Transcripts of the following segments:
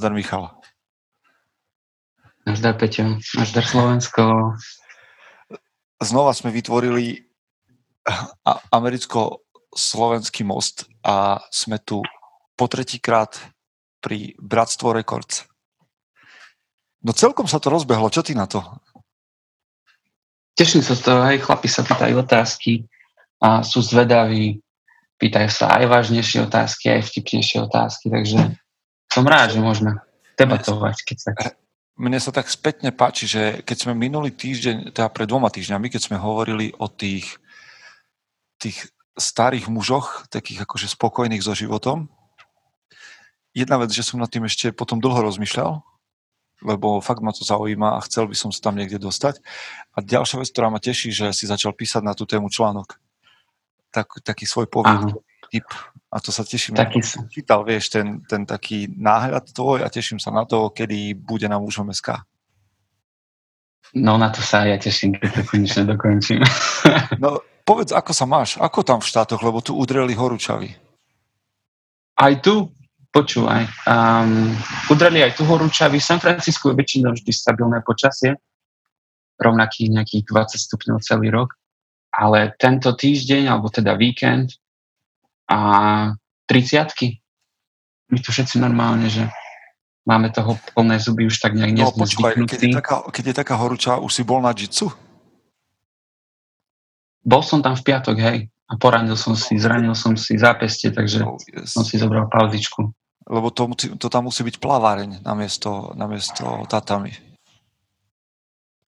Nazdar Michal. Nazdar Peťo, nazdar Slovensko. Znova sme vytvorili americko-slovenský most a sme tu po tretíkrát pri Bratstvo Records. No celkom sa to rozbehlo, čo ty na to? Teším sa z toho, aj chlapi sa pýtajú otázky a sú zvedaví, pýtajú sa aj vážnejšie otázky, aj vtipnejšie otázky, takže som rád, že môžeme debatovať, keď sa... Mne sa tak spätne páči, že keď sme minulý týždeň, teda pred dvoma týždňami, keď sme hovorili o tých, tých starých mužoch, takých akože spokojných so životom, jedna vec, že som nad tým ešte potom dlho rozmýšľal, lebo fakt ma to zaujíma a chcel by som sa tam niekde dostať. A ďalšia vec, ktorá ma teší, že si začal písať na tú tému článok. Tak, taký svoj povíd, tip a to sa teším. Taký som. Čítal, vieš, ten, ten taký náhľad tvoj a teším sa na to, kedy bude na mužom SK. No na to sa ja teším, keď to konečne dokončím. no povedz, ako sa máš? Ako tam v štátoch? Lebo tu udreli horúčavy. Aj tu, počúvaj. Um, udreli aj tu horúčavy. V San Francisco je väčšinou vždy stabilné počasie. Rovnakých nejakých 20 stupňov celý rok. Ale tento týždeň, alebo teda víkend, a 30 My tu všetci normálne, že máme toho plné zuby, už tak nejak no, počkaj, keď je, taká, keď je taká horúča, už si bol na jitsu? Bol som tam v piatok, hej. A poranil som si, zranil som si zápestie, takže oh, yes. som si zobral pauzičku. Lebo to, to tam musí byť plaváreň namiesto, namiesto tatami.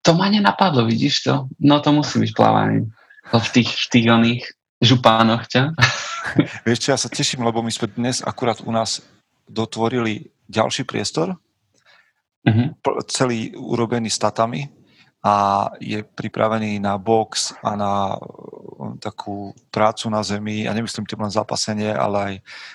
To ma nenapadlo, vidíš to? No to musí byť plaváreň. V tých, v tých oných župánoch ťa. Vieš čo, ja sa teším, lebo my sme dnes akurát u nás dotvorili ďalší priestor, uh-huh. celý urobený statami a je pripravený na box a na um, takú prácu na zemi, a nemyslím tým len zapasenie, ale aj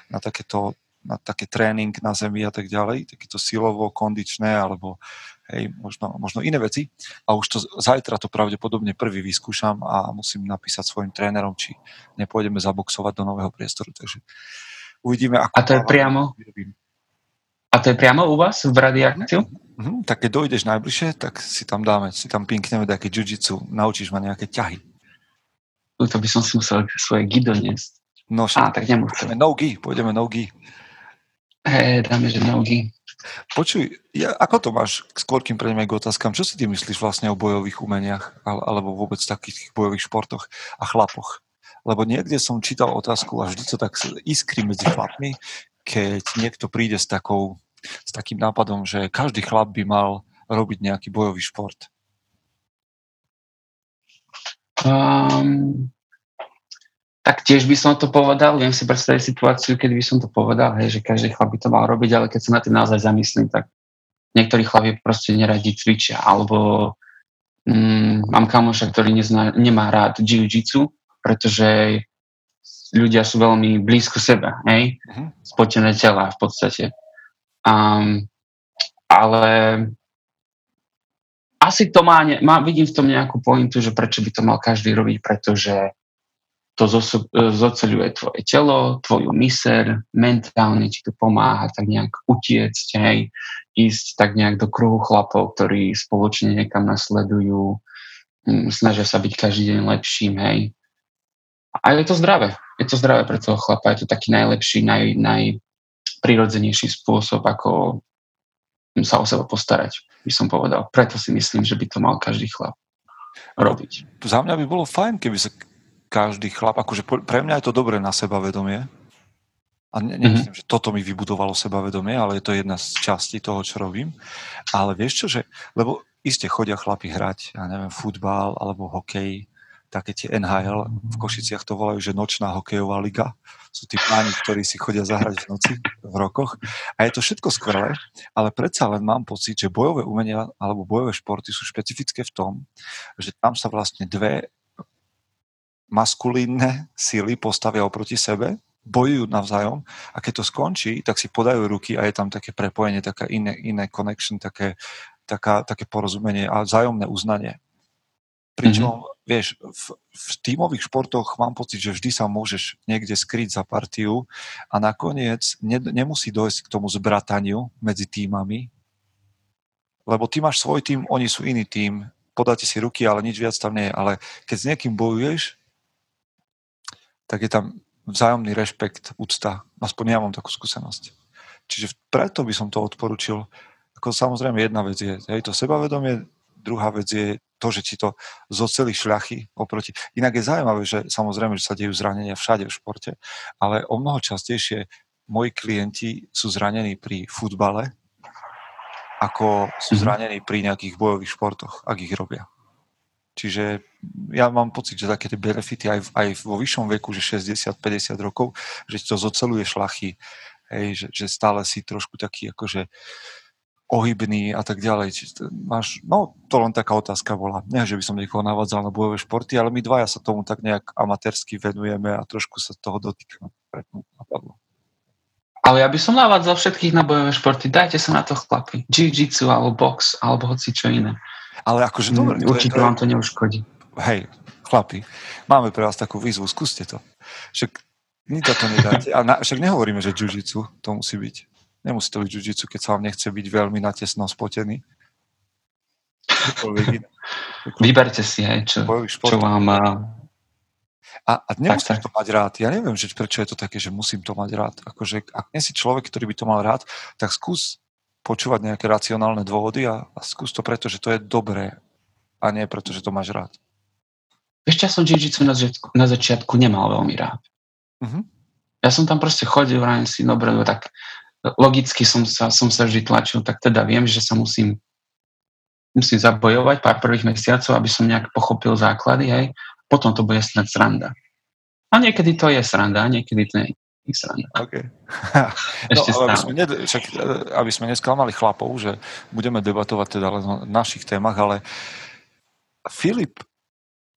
na takéto na také tréning na zemi a tak ďalej, takéto silovo, kondičné alebo hej, možno, možno iné veci. A už to zajtra to pravdepodobne prvý vyskúšam a musím napísať svojim trénerom, či nepôjdeme zaboxovať do nového priestoru. Takže uvidíme, ako... A to je priamo? A to je priamo u vás v radiakciu? Mm-hmm, tak keď dojdeš najbližšie, tak si tam dáme, si tam pinkneme také jiu naučíš ma nejaké ťahy. To by som si musel svoje gi doniesť. No však, tak nemusím. No gi, pôjdeme no gi. Hej, dáme, že no gi. Počuj, ja, ako to máš, skôr kým prejdeme k otázkam, čo si ty myslíš vlastne o bojových umeniach alebo vôbec takých bojových športoch a chlapoch? Lebo niekde som čítal otázku a vždy to tak iskry medzi chlapmi, keď niekto príde s, takou, s takým nápadom, že každý chlap by mal robiť nejaký bojový šport. Um, tak tiež by som to povedal, viem si predstaviť situáciu, keď by som to povedal, hej, že každý chlap by to mal robiť, ale keď sa na tým naozaj zamyslím, tak niektorí chlapi proste neradi cvičia, alebo mm, mám kamoša, ktorý nezná, nemá rád jiu-jitsu, pretože ľudia sú veľmi blízko seba, hej, uh-huh. spotené tela v podstate. Um, ale asi to má, má, vidím v tom nejakú pointu, že prečo by to mal každý robiť, pretože to zoceľuje tvoje telo, tvoju myser, mentálne ti to pomáha tak nejak utiecť, hej, ísť tak nejak do kruhu chlapov, ktorí spoločne niekam nasledujú, mm, snažia sa byť každý deň lepším, hej. A je to zdravé. Je to zdravé pre toho chlapa. Je to taký najlepší, naj, najprirodzenejší spôsob, ako sa o seba postarať, by som povedal. Preto si myslím, že by to mal každý chlap robiť. Za mňa by bolo fajn, keby sa každý chlap, akože pre mňa je to dobré na sebavedomie. A ne, nemyslím, mm-hmm. že toto mi vybudovalo sebavedomie, ale je to jedna z častí toho, čo robím. Ale vieš čo, že, lebo iste chodia chlapi hrať, ja neviem, futbal alebo hokej, také tie NHL, v Košiciach to volajú, že nočná hokejová liga. Sú tí páni, ktorí si chodia zahrať v noci, v rokoch. A je to všetko skvelé, ale predsa len mám pocit, že bojové umenia alebo bojové športy sú špecifické v tom, že tam sa vlastne dve maskulínne síly postavia oproti sebe, bojujú navzájom a keď to skončí, tak si podajú ruky a je tam také prepojenie, také iné, iné connection, také, taká, také porozumenie a vzájomné uznanie. Pričom, mm-hmm. vieš, v, v tímových športoch mám pocit, že vždy sa môžeš niekde skryť za partiu a nakoniec ne, nemusí dojsť k tomu zbrataniu medzi týmami, lebo ty máš svoj tým, oni sú iný tým, podáte si ruky, ale nič viac tam nie je. Ale keď s niekým bojuješ, tak je tam vzájomný rešpekt, úcta. Aspoň ja mám takú skúsenosť. Čiže preto by som to odporučil. Ako samozrejme jedna vec je, je to sebavedomie, druhá vec je to, že ti to zoceli šľachy oproti. Inak je zaujímavé, že samozrejme, že sa dejú zranenia všade v športe, ale o mnoho častejšie moji klienti sú zranení pri futbale, ako sú mhm. zranení pri nejakých bojových športoch, ak ich robia. Čiže ja mám pocit, že také tie benefity aj, aj vo vyššom veku, že 60-50 rokov, že to zoceluje šlachy, hej, že, že stále si trošku taký akože ohybný a tak ďalej. Čiže máš, no to len taká otázka bola. Nie, že by som niekoho navádzal na bojové športy, ale my dvaja sa tomu tak nejak amatérsky venujeme a trošku sa toho dotýkame. Napadlo. Ale ja by som navádzal všetkých na bojové športy. Dajte sa na to chlapi. Jiu-jitsu alebo box alebo hoci čo iné. Ale akože dobre. Mm, určite vám to neuškodí. Hej, chlapi, máme pre vás takú výzvu, skúste to. Však nikto to nedáte. A na, však nehovoríme, že jiu to musí byť. Nemusí to byť jiu keď sa vám nechce byť veľmi natesno spotený. Vyberte si, hej, čo, čo vám... A, a nemusíš to mať rád. Ja neviem, že prečo je to také, že musím to mať rád. Akože, ak nie si človek, ktorý by to mal rád, tak skús počúvať nejaké racionálne dôvody a, a skús to preto, že to je dobré a nie preto, že to máš rád. Ešte ja som jiu na, začiatku, na začiatku nemal veľmi rád. Uh-huh. Ja som tam proste chodil, vrajím si, dobre, no tak logicky som sa, som sa vždy tlačil, tak teda viem, že sa musím musím zabojovať pár prvých mesiacov, aby som nejak pochopil základy, hej. Potom to bude snad sranda. A niekedy to je sranda, a niekedy to nie. Okay. No, aby, sme ne, však, e, aby sme nesklamali chlapov, že budeme debatovať teda len o našich témach, ale Filip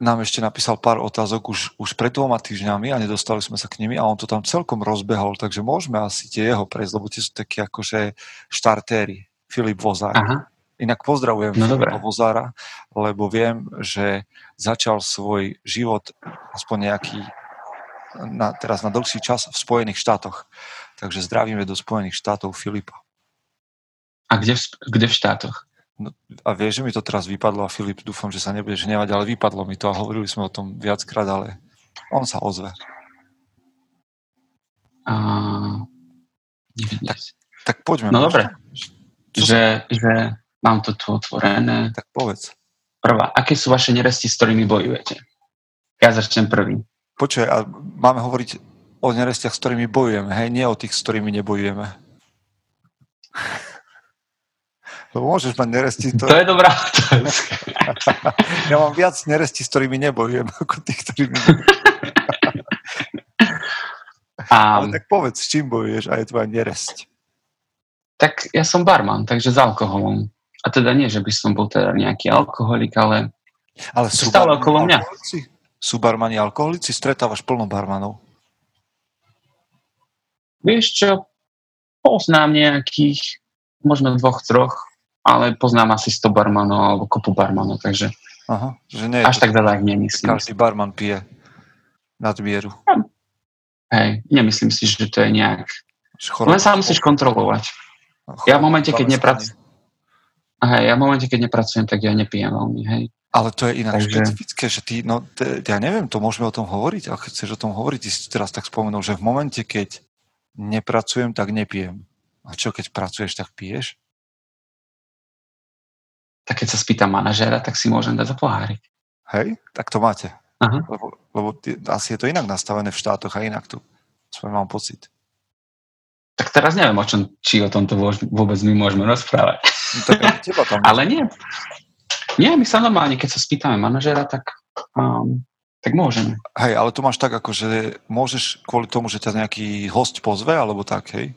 nám ešte napísal pár otázok už, už pred dvoma týždňami a nedostali sme sa k nimi a on to tam celkom rozbehol, takže môžeme asi tie jeho prejsť, lebo tie sú také akože štartéry. Filip Vozár. Aha. Inak pozdravujem no, Filipa Vozára, lebo viem, že začal svoj život aspoň nejaký na, teraz na dlhší čas v Spojených štátoch. Takže zdravíme do Spojených štátov Filipa. A kde v, kde v štátoch? No, a vieš, že mi to teraz vypadlo a Filip, dúfam, že sa nebudeš hnevať, ale vypadlo mi to a hovorili sme o tom viackrát, ale on sa ozve. A... Tak, tak poďme. No dobre, že, že mám to tu otvorené. Tak povedz. Prvá, aké sú vaše neresti, s ktorými bojujete? Ja začnem prvým. Počuj, a máme hovoriť o nerestiach, s ktorými bojujeme, hej? Nie o tých, s ktorými nebojujeme. Lebo môžeš mať neresti, ktoré... To je dobrá Ja mám viac neresti, s ktorými nebojujem, ako tých, ktorými Ale tak povedz, s čím bojuješ a je tvoja neresť? Tak ja som barman, takže s alkoholom. A teda nie, že by som bol teda nejaký alkoholik, ale, ale sú stále okolo mňa. Alkoholici? Sú barmani alkoholici? Stretávaš plno barmanov? Vieš čo, poznám nejakých, možno dvoch, troch, ale poznám asi 100 barmanov alebo kopu barmanov, takže Aha, že nie až tak veľa ich nemyslím. Každý barman pije nadmieru. Hej, nemyslím si, že to je nejak... Len sa musíš kontrolovať. Ja v momente, keď nepracujem, ja v momente, keď nepracujem, tak ja nepijem veľmi, hej. Ale to je inak Takže... špecifické, že ty, no te, ja neviem, to môžeme o tom hovoriť, ale keď chceš o tom hovoriť, ty si teraz tak spomenul, že v momente, keď nepracujem, tak nepijem. A čo, keď pracuješ, tak piješ? Tak keď sa spýtam manažéra, tak si môžem dať za pohárik. Hej, tak to máte. Aha. Lebo, lebo ty, asi je to inak nastavené v štátoch a inak tu. Svoj mám pocit. Tak teraz neviem, o čom, či o tomto vôbec my môžeme rozprávať. No, tak teba tam Ale nie. Nie, my sa normálne, keď sa spýtame manažera, tak, um, tak môžeme. Hej, ale to máš tak, ako že môžeš kvôli tomu, že ťa nejaký host pozve, alebo tak, hej?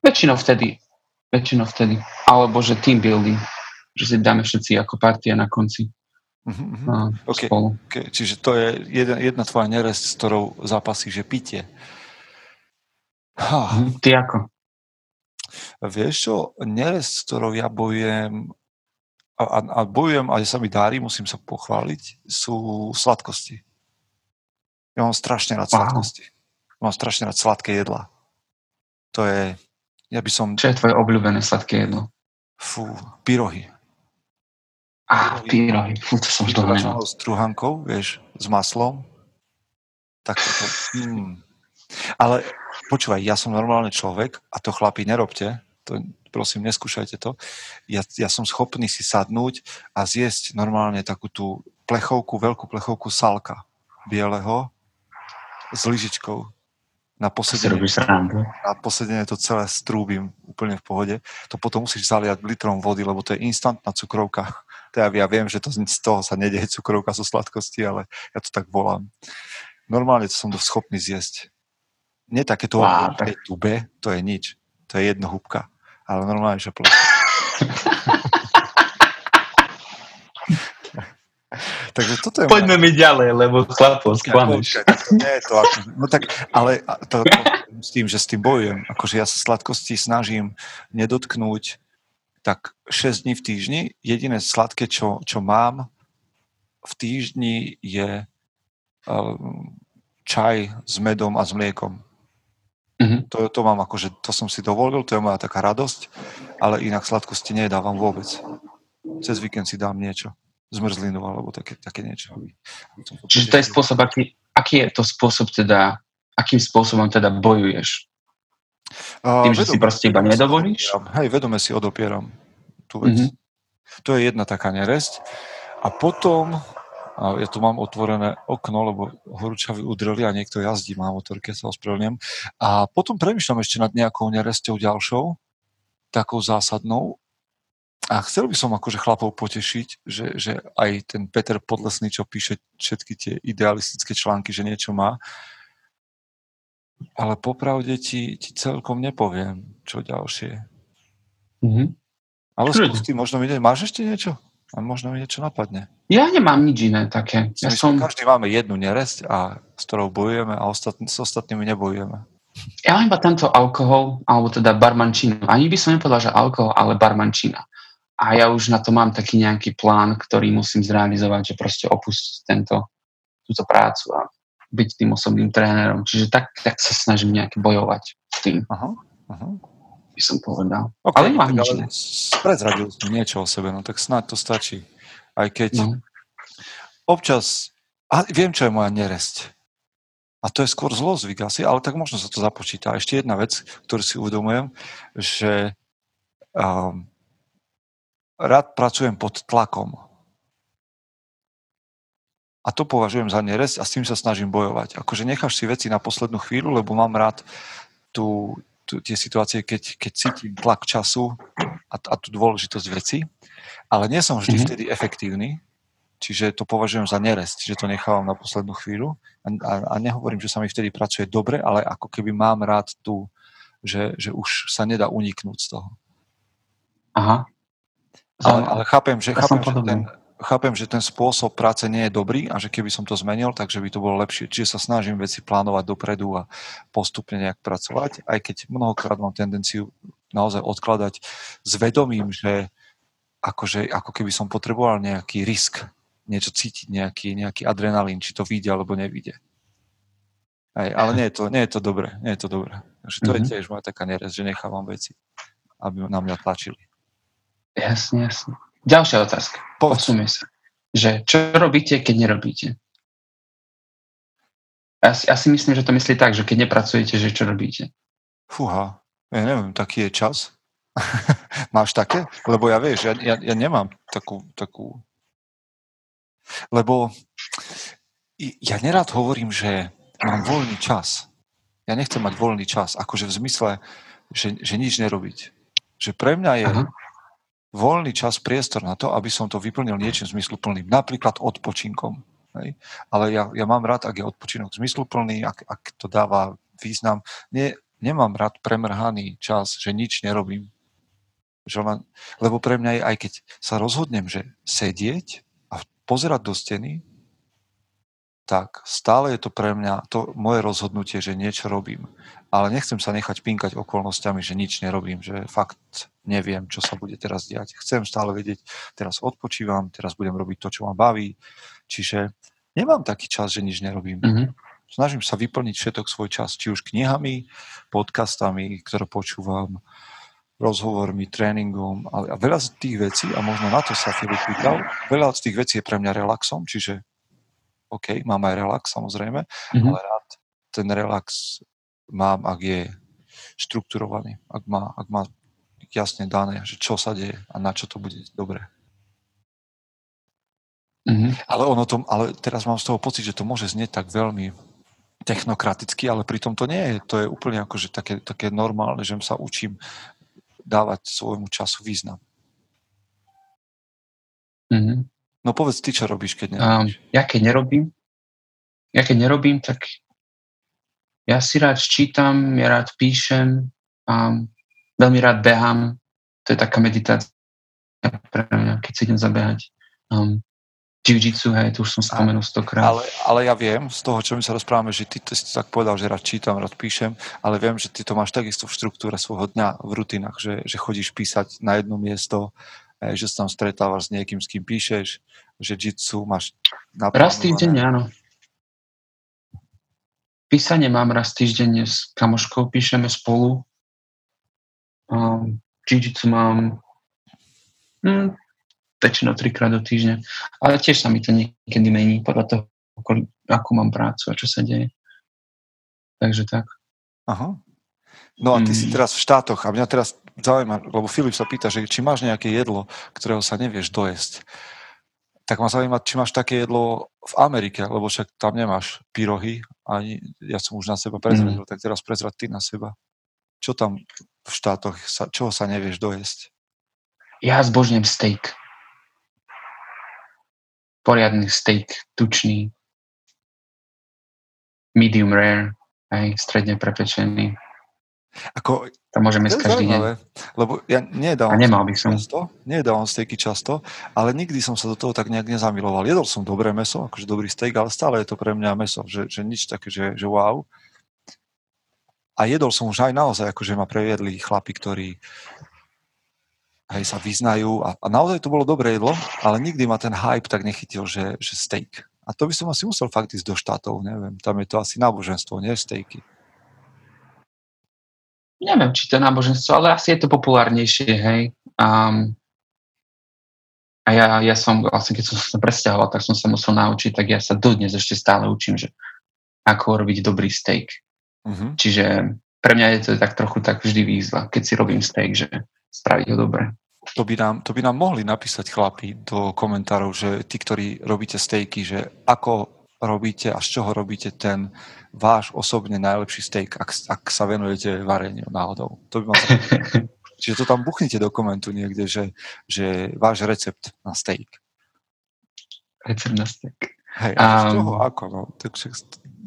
Väčšinou vtedy. Väčšinou vtedy. Alebo že team building. Že si dáme všetci ako partia na konci. Uh, okay. Spolu. Okay. Čiže to je jedna, jedna tvoja nerest, s ktorou zápasí, že pitie. Ha. Ty ako? Vieš čo, nerest, s ktorou ja bojujem, a, a bojujem a sa mi dári, musím sa pochváliť, sú sladkosti. Ja mám strašne rád sladkosti. Wow. Mám strašne rád sladké jedla. To je, ja by som... Čo je tvoje obľúbené sladké jedlo? Fú, pyrohy. Á, pyrohy. Fú, to som už dlho S truhankou, vieš, s maslom. Tak to... Mm. Ale počúvaj, ja som normálny človek a to chlapi nerobte, to prosím, neskúšajte to. Ja, ja som schopný si sadnúť a zjesť normálne takú tú plechovku, veľkú plechovku salka bieleho s lyžičkou. Na posedenie, na posedenie to celé strúbim úplne v pohode. To potom musíš zaliať litrom vody, lebo to je instantná cukrovka. To ja, viem, že to, z toho sa nedeje cukrovka zo sladkosti, ale ja to tak volám. Normálne to som to schopný zjesť. Nie takéto wow, tak... tube, to je nič. To je jedno húbka ale normálne, že plot. Takže toto je Poďme mi ďalej, lebo chlapo, sklameš. Nie je to ako, no tak, ale to, to, s tým, že s tým bojujem, akože ja sa sladkosti snažím nedotknúť tak 6 dní v týždni. Jediné sladké, čo, čo mám v týždni je um, čaj s medom a s mliekom. Mm-hmm. To, to mám akože, to som si dovolil, to je moja taká radosť, ale inak sladkosti nedávam vôbec. Cez víkend si dám niečo, zmrzlinu alebo také, také niečo. Čiže to je spôsob, aký, aký je to spôsob teda, akým spôsobom teda bojuješ? Tým, uh, že si proste iba nedovolíš? Hej, vedome si odopieram tú vec. Mm-hmm. To je jedna taká neresť. A potom a ja tu mám otvorené okno, lebo horúčavy udreli a niekto jazdí, má motorke, sa ospravedlňujem. A potom premyšľam ešte nad nejakou neresťou ďalšou, takou zásadnou. A chcel by som akože chlapov potešiť, že, že aj ten Peter Podlesný, čo píše všetky tie idealistické články, že niečo má, ale popravde ti, ti celkom nepoviem, čo ďalšie. Mm-hmm. Ale skús ty, možno mi Máš ešte niečo? A možno mi niečo napadne. Ja nemám nič iné také. Ja som... Každý máme jednu neresť, a s ktorou bojujeme a ostatní, s ostatnými nebojujeme. Ja mám iba tento alkohol, alebo teda barmančinu. Ani by som nepovedal, že alkohol, ale barmančina. A ja už na to mám taký nejaký plán, ktorý musím zrealizovať, že proste opustiť tento, túto prácu a byť tým osobným trénerom. Čiže tak, tak sa snažím nejak bojovať s tým. Aha, aha by som povedal. Okay, ale nemám nič iné. Prezradil som niečo o sebe, no tak snáď to stačí. Aj keď no. občas, a viem, čo je moja neresť. A to je skôr zlozvyk asi, ale tak možno sa to započíta. A ešte jedna vec, ktorú si uvedomujem, že um, rád pracujem pod tlakom. A to považujem za neresť a s tým sa snažím bojovať. Akože necháš si veci na poslednú chvíľu, lebo mám rád tú, tie situácie, keď, keď cítim tlak času a, a tú dôležitosť veci, ale nie som vždy mm-hmm. vtedy efektívny, čiže to považujem za neresť, že to nechávam na poslednú chvíľu a, a, a nehovorím, že sa mi vtedy pracuje dobre, ale ako keby mám rád tu, že, že už sa nedá uniknúť z toho. Aha. Ale, ale chápem, že, ja chápem, že ten, chápem, že ten spôsob práce nie je dobrý a že keby som to zmenil, takže by to bolo lepšie. Čiže sa snažím veci plánovať dopredu a postupne nejak pracovať, aj keď mnohokrát mám tendenciu naozaj odkladať s vedomím, že akože, ako keby som potreboval nejaký risk, niečo cítiť, nejaký, nejaký adrenalín, či to vyjde alebo nevyjde. Aj, ale nie je to, nie je to dobré, nie je to dobré. Takže to mm-hmm. je mhm. tiež moja taká nerez, že nechávam veci, aby na mňa tlačili. Jasne, jasne. Ďalšia otázka. Podsúme sa. Že čo robíte, keď nerobíte? Ja si, ja si myslím, že to myslí tak, že keď nepracujete, že čo robíte? Fúha, ja neviem, taký je čas. Máš také? Lebo ja vieš, ja, ja, ja nemám takú, takú... Lebo ja nerád hovorím, že mám voľný čas. Ja nechcem mať voľný čas, akože v zmysle, že, že nič nerobiť. Že pre mňa je Aha voľný čas, priestor na to, aby som to vyplnil niečím zmysluplným, napríklad odpočinkom. Hej? Ale ja, ja mám rád, ak je odpočinok zmysluplný, ak, ak to dáva význam. Nie, nemám rád premrhaný čas, že nič nerobím. Že len, lebo pre mňa je, aj keď sa rozhodnem, že sedieť a pozerať do steny, tak stále je to pre mňa to moje rozhodnutie, že niečo robím. Ale nechcem sa nechať pinkať okolnostiami, že nič nerobím, že fakt neviem, čo sa bude teraz diať. Chcem stále vedieť, teraz odpočívam, teraz budem robiť to, čo ma baví. Čiže nemám taký čas, že nič nerobím. Mm-hmm. Snažím sa vyplniť všetok svoj čas, či už knihami, podcastami, ktoré počúvam, rozhovormi, tréningom a veľa z tých vecí, a možno na to sa Filip pýtal, veľa z tých vecí je pre mňa relaxom, čiže OK, mám aj relax samozrejme, mm-hmm. ale rád ten relax mám, ak je štrukturovaný, ak má, ak má jasne dané, že čo sa deje a na čo to bude dobré. Mm-hmm. Ale, ono to, ale teraz mám z toho pocit, že to môže znieť tak veľmi technokraticky, ale pritom to nie je. To je úplne akože také, také normálne, že sa učím dávať svojmu času význam. Mm-hmm. No povedz ty, čo robíš, keď nerobíš. Um, ja keď nerobím, ja keď nerobím, tak ja si rád čítam, ja rád píšem, um, veľmi rád behám, to je taká meditácia pre mňa, keď si idem zabehať. Um, Jiu-jitsu, hej, to už som spomenul stokrát. Ale, ale ja viem z toho, čo my sa rozprávame, že ty, ty si tak povedal, že rád čítam, rád píšem, ale viem, že ty to máš takisto v štruktúre svojho dňa, v rutinách, že, že chodíš písať na jedno miesto, že sa tam stretávaš s niekým, s kým píšeš, že jitsu máš Raz týždeň, áno. Písanie mám raz týždenne s kamoškou, píšeme spolu. Um, jiu-jitsu mám hm, väčšinou trikrát do týždňa. Ale tiež sa mi to niekedy mení podľa toho, akú mám prácu a čo sa deje. Takže tak. Aha. No a ty mm. si teraz v štátoch a mňa teraz zaujíma, lebo Filip sa pýta, že či máš nejaké jedlo, ktorého sa nevieš dojesť. Tak ma zaujíma, či máš také jedlo v Amerike, lebo však tam nemáš pyrohy, ani ja som už na seba prezradil, mm. tak teraz prezrad ty na seba. Čo tam v štátoch, sa, čoho sa nevieš dojesť? Ja zbožňujem steak. Poriadny steak, tučný, medium rare, aj stredne prepečený. Ako, to môžeme ísť každý deň. Lebo ja nedávam, A nemal by som. Často, nedávam stejky často, ale nikdy som sa do toho tak nejak nezamiloval. Jedol som dobré meso, akože dobrý steak, ale stále je to pre mňa meso, že, že nič také, že, že wow. A jedol som už aj naozaj, akože ma previedli chlapi, ktorí aj sa vyznajú a, a naozaj to bolo dobré jedlo, ale nikdy ma ten hype tak nechytil, že, že steak. A to by som asi musel fakt ísť do štátov, neviem, tam je to asi náboženstvo, nie stejky neviem, či to je náboženstvo, ale asi je to populárnejšie, hej. Um, a ja, ja som, vlastne keď som sa presťahoval, tak som sa musel naučiť, tak ja sa dodnes ešte stále učím, že ako robiť dobrý steak. Uh-huh. Čiže pre mňa je to tak trochu tak vždy výzva, keď si robím steak, že spraviť ho dobre. To by, nám, to by nám mohli napísať chlapi do komentárov, že tí, ktorí robíte stejky, že ako robíte a z čoho robíte ten váš osobne najlepší steak, ak, ak sa venujete vareniu náhodou. To by ma Čiže to tam buchnite do komentu niekde, že, že váš recept na steak. Recept na steak. Hej, a um, z čoho, ako? No, tak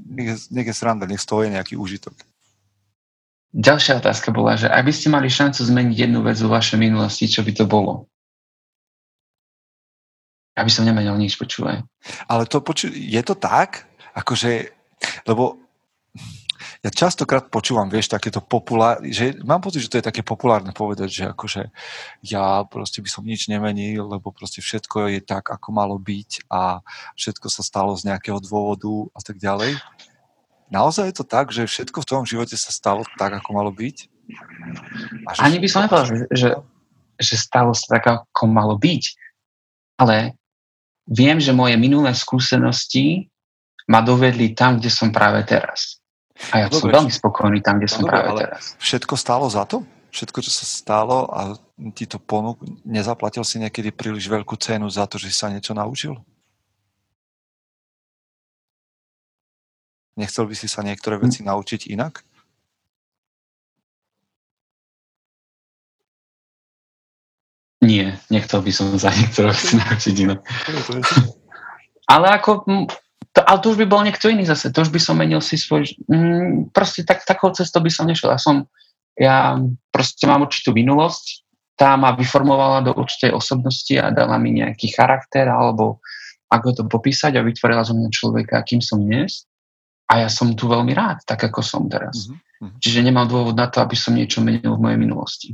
nech, nech je sranda, nech z toho je nejaký užitok. Ďalšia otázka bola, že ak by ste mali šancu zmeniť jednu vec vo vašej minulosti, čo by to bolo? Ja by som nemenil nič, počúvaj. Ale to poču- je to tak? Akože lebo ja častokrát počúvam, vieš, takéto populárne, že mám pocit, že to je také populárne povedať, že akože ja proste by som nič nemenil, lebo proste všetko je tak, ako malo byť a všetko sa stalo z nejakého dôvodu a tak ďalej. Naozaj je to tak, že všetko v tom živote sa stalo tak, ako malo byť? Ani by som nepovedal, že, že, že stalo sa tak, ako malo byť, ale viem, že moje minulé skúsenosti ma dovedli tam, kde som práve teraz. A ja no, som veľmi spokojný tam, kde no, som dobre, práve teraz. Všetko stálo za to? Všetko, čo sa stalo a ti to ponúk, nezaplatil si niekedy príliš veľkú cenu za to, že si sa niečo naučil? Nechcel by si sa niektoré veci naučiť inak? Nie, nechcel by som sa niektoré veci naučiť inak. Ale ako to, ale to už by bol niekto iný zase, to už by som menil si svoj, mm, proste tak, takou cestou by som nešiel. Ja som, ja proste mám určitú minulosť, tá ma vyformovala do určitej osobnosti a dala mi nejaký charakter alebo ako to popísať a vytvorila zo mňa človeka, akým som dnes. A ja som tu veľmi rád, tak ako som teraz. Mm-hmm. Čiže nemám dôvod na to, aby som niečo menil v mojej minulosti.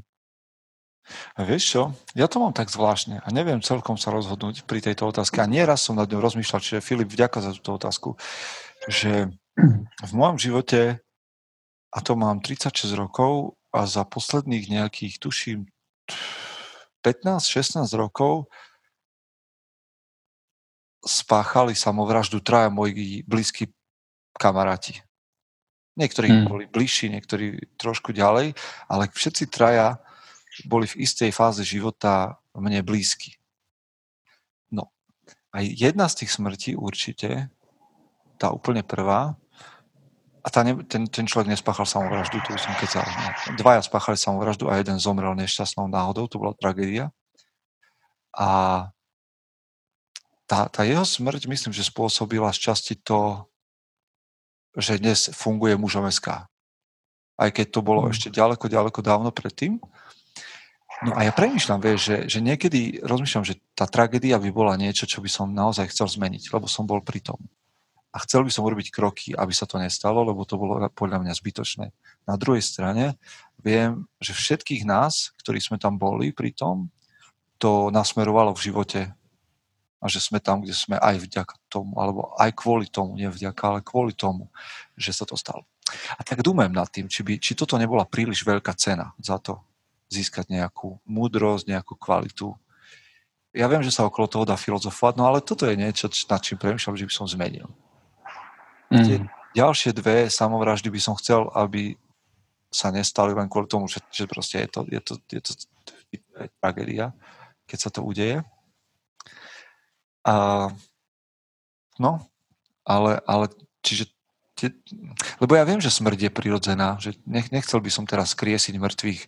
A vieš čo, ja to mám tak zvláštne a neviem celkom sa rozhodnúť pri tejto otázke. A nieraz som nad ňou rozmýšľal, čiže Filip, vďaka za túto otázku, že v mojom živote, a to mám 36 rokov a za posledných nejakých, tuším, 15-16 rokov spáchali samovraždu traja moji blízki kamaráti. Niektorí hmm. boli bližší, niektorí trošku ďalej, ale všetci traja boli v istej fáze života mne blízky. No, a jedna z tých smrtí určite, tá úplne prvá, a tá ne, ten, ten človek nespáchal samovraždu, to som kecal. No. Dvaja spáchali samovraždu a jeden zomrel nešťastnou náhodou, to bola tragédia. A tá, tá jeho smrť, myslím, že spôsobila z časti to, že dnes funguje mužomeská. Aj keď to bolo mm. ešte ďaleko, ďaleko dávno predtým. No a ja premyšľam, vieš, že, že niekedy rozmýšľam, že tá tragédia by bola niečo, čo by som naozaj chcel zmeniť, lebo som bol pri tom. A chcel by som urobiť kroky, aby sa to nestalo, lebo to bolo podľa mňa zbytočné. Na druhej strane viem, že všetkých nás, ktorí sme tam boli pri tom, to nasmerovalo v živote a že sme tam, kde sme aj vďaka tomu, alebo aj kvôli tomu, nie vďaka, ale kvôli tomu, že sa to stalo. A tak dúmem nad tým, či, by, či toto nebola príliš veľká cena za to, získať nejakú múdrosť, nejakú kvalitu. Ja viem, že sa okolo toho dá filozofovať, no ale toto je niečo, nad čím premýšľam, že by som zmenil. Mm. Tie ďalšie dve samovraždy by som chcel, aby sa nestali len kvôli tomu, že, že proste je to, je to, je to, je to tragédia, keď sa to udeje. A, no, ale, ale čiže lebo ja viem, že smrť je prirodzená, že nech, nechcel by som teraz kriesiť mŕtvych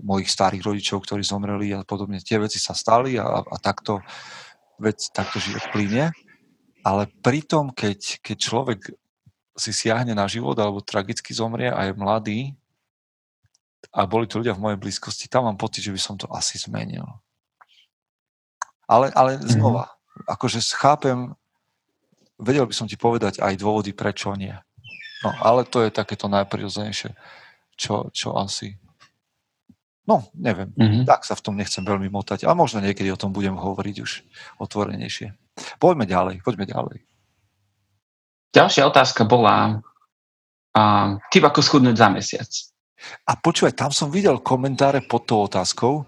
mojich starých rodičov, ktorí zomreli a podobne. Tie veci sa stali a, a takto, vec, takto život plyne. Ale pritom, keď, keď človek si siahne na život alebo tragicky zomrie a je mladý a boli to ľudia v mojej blízkosti, tam mám pocit, že by som to asi zmenil. Ale, ale mhm. znova, akože chápem, vedel by som ti povedať aj dôvody, prečo nie. No, ale to je takéto najprirodzenejšie, čo, čo asi... No, neviem. Mm-hmm. Tak sa v tom nechcem veľmi motať. A možno niekedy o tom budem hovoriť už otvorenejšie. Poďme ďalej, poďme ďalej. Ďalšia otázka bola, uh, typ ako schudnúť za mesiac. A počúvaj, tam som videl komentáre pod tou otázkou.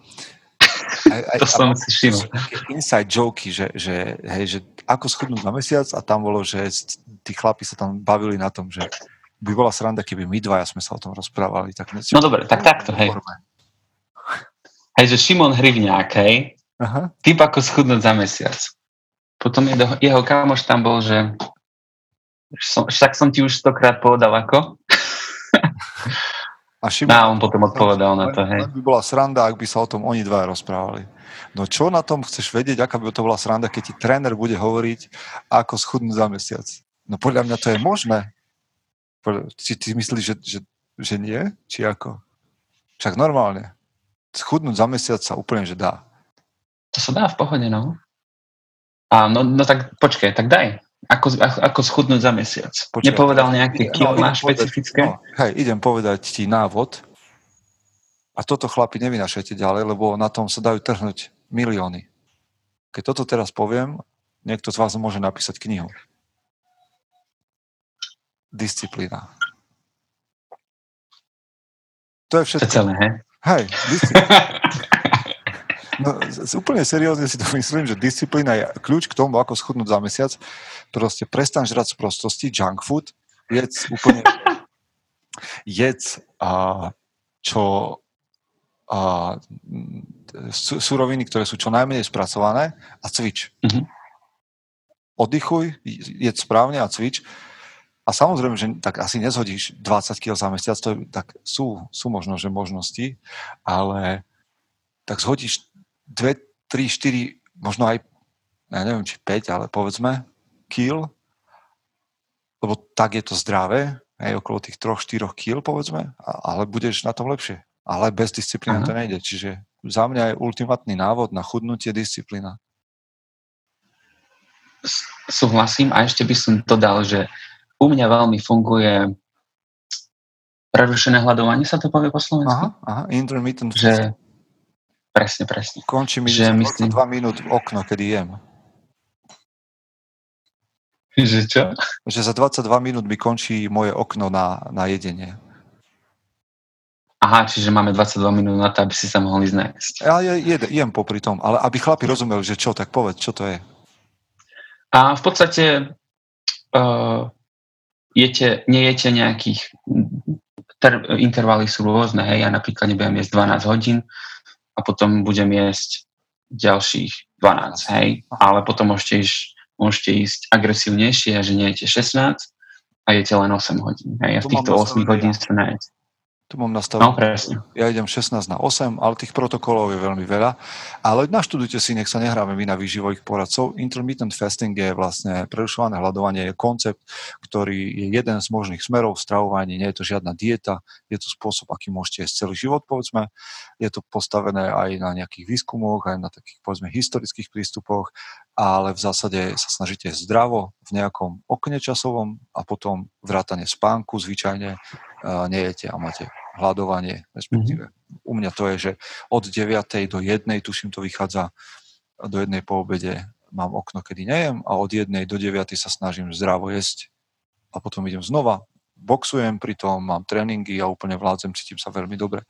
Aj, aj, to som si všimol. Inside joky, že, že, hej, že ako schudnúť za mesiac a tam bolo, že tí chlapi sa tam bavili na tom, že by bola sranda, keby my dvaja sme sa o tom rozprávali. Tak no dobre, tak takto, hej. Hej, že Šimon Hrivňák, hej, Aha. typ ako schudnúť za mesiac. Potom jeho, jeho kamoš tam bol, že som, však som ti už stokrát povedal ako. A Šimon, no, on potom odpovedal na to, hej. by bola sranda, ak by sa o tom oni dva rozprávali. No čo na tom chceš vedieť, aká by to bola sranda, keď ti tréner bude hovoriť, ako schudnúť za mesiac? No podľa mňa to je možné. Či ty myslíš, že, že, že nie? Či ako? Však normálne. Schudnúť za mesiac sa úplne, že dá. To sa dá v pohode, no. A no, no tak počkaj, tak daj. Ako, ako, schudnúť za mesiac. Počkaj, Nepovedal nejaké kilo no, špecifické? No, hej, idem povedať ti návod. A toto chlapi nevynašajte ďalej, lebo na tom sa dajú trhnúť milióny. Keď toto teraz poviem, niekto z vás môže napísať knihu disciplína. To je všetko. To celé, he? Hej, disciplína. No, úplne seriózne si to myslím, že disciplína je kľúč k tomu, ako schudnúť za mesiac. Proste prestaň žrať z prostosti, junk food, jedz úplne jedz, a, čo a, suroviny, ktoré sú čo najmenej spracované a cvič. Mm-hmm. Oddychuj, jedz správne a cvič a samozrejme, že tak asi nezhodíš 20 kg za mesiac, to je, tak sú, sú možno, že možnosti, ale tak zhodíš 2, 3, 4, možno aj, ja neviem, či 5, ale povedzme, kil, lebo tak je to zdravé, aj okolo tých 3-4 kg, povedzme, ale budeš na tom lepšie. Ale bez disciplíny to nejde. Čiže za mňa je ultimátny návod na chudnutie disciplína. súhlasím a ešte by som dodal, že u mňa veľmi funguje prerušené hľadovanie, sa to povie po slovensku? Aha, aha, intermittent že, Presne, presne. Končí mi že myslím... 2 minút okno, kedy jem. Že čo? Že za 22 minút mi končí moje okno na, na jedenie. Aha, čiže máme 22 minút na to, aby si sa mohli ísť Ja jem, jem popri tom, ale aby chlapi rozumeli, že čo, tak povedz, čo to je. A v podstate uh, jete, nejete nejakých ter, intervaly sú rôzne, hej, ja napríklad nebudem jesť 12 hodín a potom budem jesť ďalších 12, hej, ale potom môžete ísť, môžete ísť agresívnejšie, že nejete 16 a jete len 8 hodín, hej, a v týchto 8 hodín sa najete. Tu mám nastavené. No, presne. Ja idem 16 na 8, ale tých protokolov je veľmi veľa. Ale naštudujte si, nech sa nehráme my na výživových poradcov. Intermittent fasting je vlastne prerušované hľadovanie, je koncept, ktorý je jeden z možných smerov v stravovaní. Nie je to žiadna dieta, je to spôsob, aký môžete jesť celý život, povedzme. Je to postavené aj na nejakých výskumoch, aj na takých, povedzme, historických prístupoch, ale v zásade sa snažíte zdravo v nejakom okne časovom a potom vrátane spánku zvyčajne uh, nejete a máte hľadovanie, respektíve mm-hmm. u mňa to je, že od 9. do 1. tuším to vychádza do jednej po obede mám okno, kedy nejem a od 1. do 9. sa snažím zdravo jesť a potom idem znova, boxujem pri tom, mám tréningy a úplne vládzem, cítim sa veľmi dobre.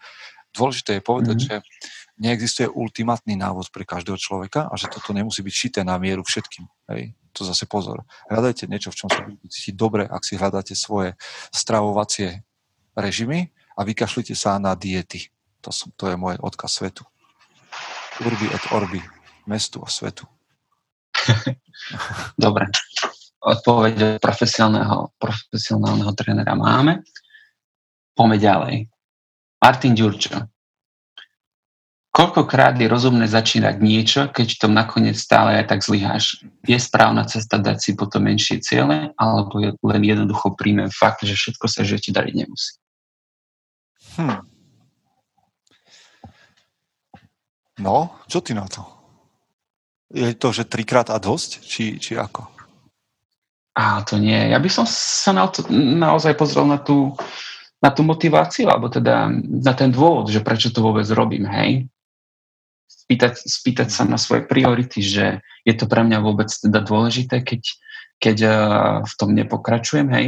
Dôležité je povedať, mm-hmm. že neexistuje ultimátny návod pre každého človeka a že toto nemusí byť šité na mieru všetkým. Hej. To zase pozor. Hľadajte niečo, v čom sa budete cítiť dobre, ak si hľadáte svoje stravovacie režimy a vykašlite sa na diety. To, som, to je môj odkaz svetu. Urbi et orbi, mestu a svetu. Dobre. Odpoveď profesionálneho, profesionálneho trénera máme. Poďme ďalej. Martin Ďurčo. Koľkokrát je rozumné začínať niečo, keď tom nakoniec stále aj tak zlyháš? Je správna cesta dať si potom menšie ciele, alebo len jednoducho príjmem fakt, že všetko sa že ti dariť nemusí? Hm. No, čo ty na to? Je to, že trikrát a dosť? Či, či ako? A to nie. Ja by som sa na to, naozaj pozrel na tú, na tú motiváciu, alebo teda na ten dôvod, že prečo to vôbec robím, hej? Spýtať, spýtať sa na svoje priority, že je to pre mňa vôbec teda dôležité, keď, keď uh, v tom nepokračujem, hej?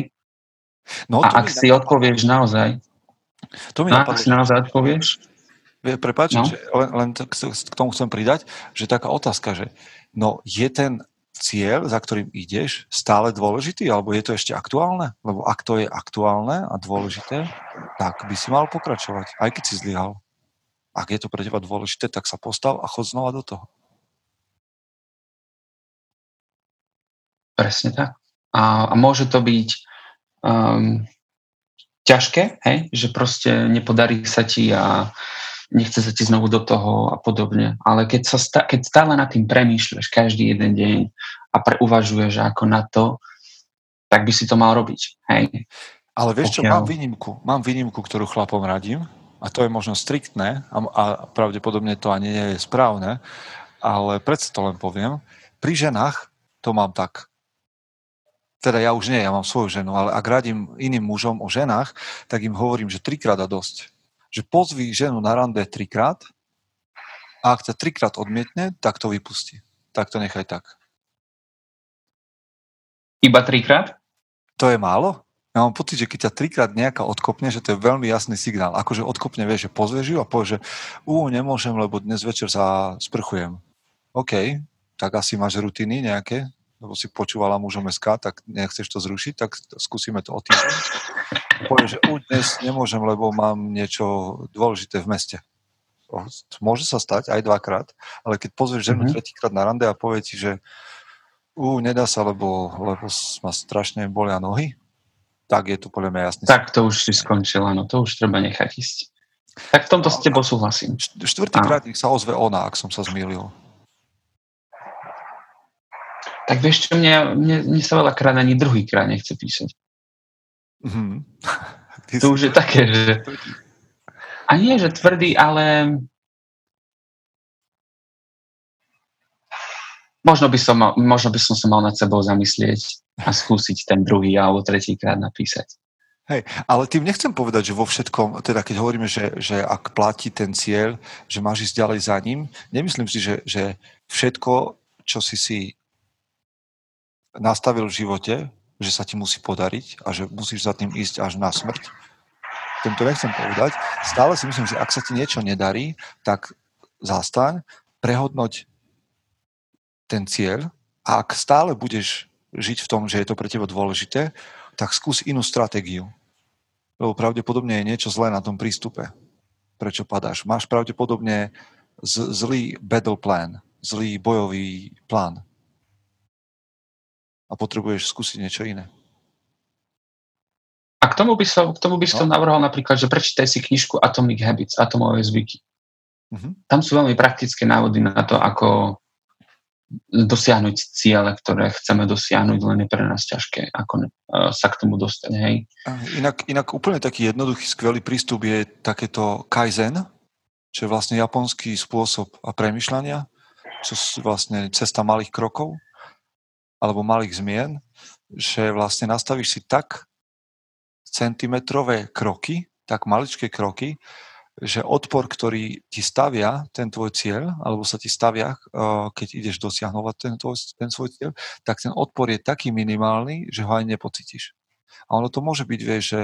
No, a ak si odpovieš naozaj, to mi napadlo. si naozaj odpovieš? Prepač, no? len, len k tomu chcem pridať, že taká otázka, že no je ten cieľ, za ktorým ideš, stále dôležitý, alebo je to ešte aktuálne? Lebo ak to je aktuálne a dôležité, tak by si mal pokračovať, aj keď si zlyhal. Ak je to pre teba dôležité, tak sa postav a chod znova do toho. Presne tak. A, a môže to byť um, ťažké, hej? že proste nepodarí sa ti a nechce sa ti znovu do toho a podobne. Ale keď, sa sta- keď stále nad tým premýšľaš každý jeden deň a pre- uvažuješ ako na to, tak by si to mal robiť. Hej? Ale vieš čo, mám výnimku. Mám výnimku, ktorú chlapom radím a to je možno striktné a, a pravdepodobne to ani nie je správne, ale predsa to len poviem. Pri ženách to mám tak teda ja už nie, ja mám svoju ženu, ale ak radím iným mužom o ženách, tak im hovorím, že trikrát a dosť. Že pozví ženu na rande trikrát a ak ťa trikrát odmietne, tak to vypustí. Tak to nechaj tak. Iba trikrát? To je málo? Ja mám pocit, že keď ťa trikrát nejaká odkopne, že to je veľmi jasný signál. Akože odkopne, vieš, že pozvieš ju a povie, že ú, nemôžem, lebo dnes večer sa sprchujem. OK, tak asi máš rutiny nejaké, lebo si počúvala mužom SK, tak nechceš to zrušiť, tak skúsime to o týždeň. Povie, že u dnes nemôžem, lebo mám niečo dôležité v meste. Môže sa stať aj dvakrát, ale keď pozrieš ženu mm-hmm. tretíkrát na rande a povie ti, že u, nedá sa, lebo, lebo ma strašne bolia nohy, tak je to podľa mňa jasný. Tak to už si skončila, no to už treba nechať ísť. Tak v tomto s tebou súhlasím. Štvrtýkrát nech sa ozve ona, ak som sa zmýlil. Tak vieš čo, mne, mne, mne sa veľakrát ani druhýkrát nechce písať. Mm-hmm. to už je také, že... A nie, že tvrdý, ale... možno by, som, možno by som sa mal nad sebou zamyslieť a skúsiť ten druhý alebo tretíkrát napísať. Hej, ale tým nechcem povedať, že vo všetkom, teda keď hovoríme, že, že ak platí ten cieľ, že máš ísť ďalej za ním, nemyslím si, že, že všetko, čo si si nastavil v živote, že sa ti musí podariť a že musíš za tým ísť až na smrť. Tento nechcem povedať. Stále si myslím, že ak sa ti niečo nedarí, tak zastaň, prehodnoť ten cieľ a ak stále budeš žiť v tom, že je to pre teba dôležité, tak skús inú stratégiu. Lebo pravdepodobne je niečo zlé na tom prístupe. Prečo padáš? Máš pravdepodobne z- zlý battle plan, zlý bojový plán. A potrebuješ skúsiť niečo iné. A k tomu by som, k tomu by som no. navrhol napríklad, že prečítaj si knižku Atomic Habits, atomové zvyky. Uh-huh. Tam sú veľmi praktické návody na to, ako dosiahnuť ciele, ktoré chceme dosiahnuť, len je pre nás ťažké, ako sa k tomu dostať. Hej. Inak, inak úplne taký jednoduchý, skvelý prístup je takéto kaizen, čo je vlastne japonský spôsob a premyšľania, čo sú vlastne cesta malých krokov alebo malých zmien, že vlastne nastavíš si tak centimetrové kroky, tak maličké kroky, že odpor, ktorý ti stavia ten tvoj cieľ, alebo sa ti stavia, eh, keď ideš dosiahnovať ten, tvoj, ten svoj cieľ, tak ten odpor je taký minimálny, že ho aj nepocítiš. A ono to môže byť, vieš, že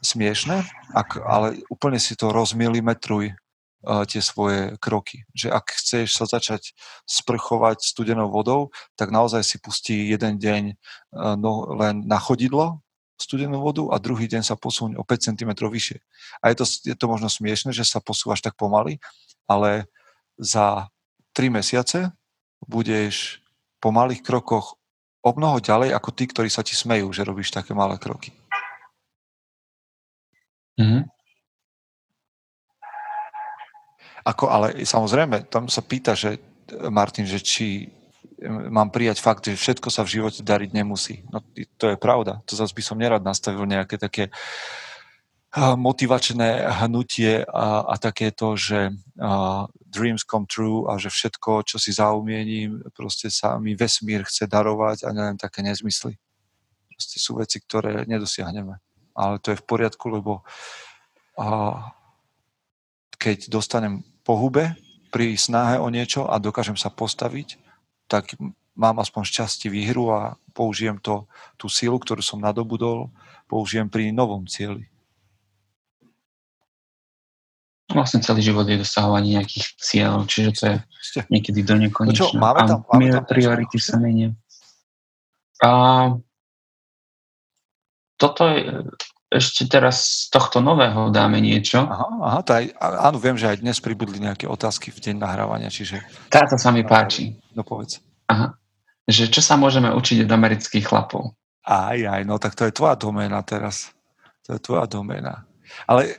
smiešne, ak, ale úplne si to rozmilimetruj tie svoje kroky. Že ak chceš sa začať sprchovať studenou vodou, tak naozaj si pustí jeden deň no, len na chodidlo studenú vodu a druhý deň sa posuň o 5 cm vyššie. A je to, je to možno smiešne, že sa posúvaš tak pomaly, ale za 3 mesiace budeš po malých krokoch o mnoho ďalej ako tí, ktorí sa ti smejú, že robíš také malé kroky. Mm-hmm. Ako, ale samozrejme, tam sa pýta, že Martin, že či mám prijať fakt, že všetko sa v živote dariť nemusí. No to je pravda. To zase by som nerad nastavil nejaké také motivačné hnutie a, a takéto, že uh, dreams come true a že všetko, čo si zaumiením, proste sa mi vesmír chce darovať a neviem, také nezmysly. Proste sú veci, ktoré nedosiahneme. Ale to je v poriadku, lebo uh, keď dostanem pohube pri snahe o niečo a dokážem sa postaviť, tak mám aspoň šťastie výhru a použijem to, tú sílu, ktorú som nadobudol, použijem pri novom cieli. Vlastne celý život je dosahovanie nejakých cieľov, čiže to je niekedy do nekonečna. No čo, máme tam, máme tam priority sa menia. A toto je, ešte teraz z tohto nového dáme niečo. Aha, aha aj, áno, viem, že aj dnes pribudli nejaké otázky v deň nahrávania, čiže... Táto sa mi páči. No povedz. Aha. Že čo sa môžeme učiť od amerických chlapov? Aj, aj, no tak to je tvoja doména teraz. To je tvoja doména. Ale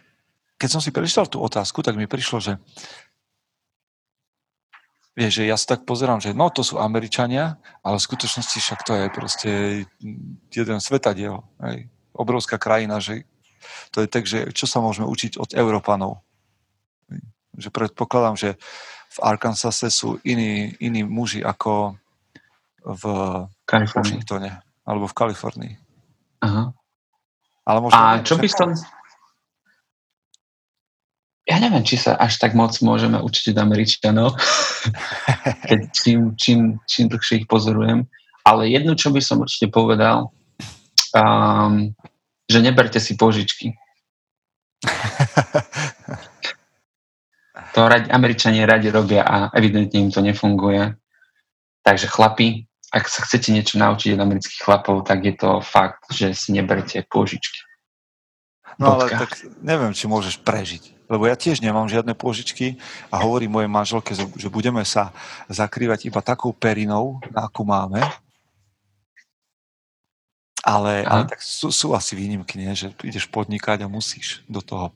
keď som si prečítal tú otázku, tak mi prišlo, že vieš, že ja sa tak pozerám, že no to sú Američania, ale v skutočnosti však to je proste jeden svetadiel. Hej. Obrovská krajina, že to je tak, že čo sa môžeme učiť od Európanov. Že predpokladám, že v Arkansase sú iní, iní muži ako v Washingtone alebo v Kalifornii. Aha. Ale možno A čo by som... Ja neviem, či sa až tak moc môžeme učiť od Američanov, keď čím, čím, čím dlhšie ich pozorujem. Ale jednu, čo by som určite povedal, um, že neberte si požičky. to radi, Američania radi robia a evidentne im to nefunguje. Takže chlapi, ak sa chcete niečo naučiť od amerických chlapov, tak je to fakt, že si neberte pôžičky. No ale tak neviem, či môžeš prežiť. Lebo ja tiež nemám žiadne pôžičky a hovorím mojej manželke, že budeme sa zakrývať iba takou perinou, akú máme. Ale, ale tak sú, sú asi výnimky, nie? že ideš podnikať a musíš do toho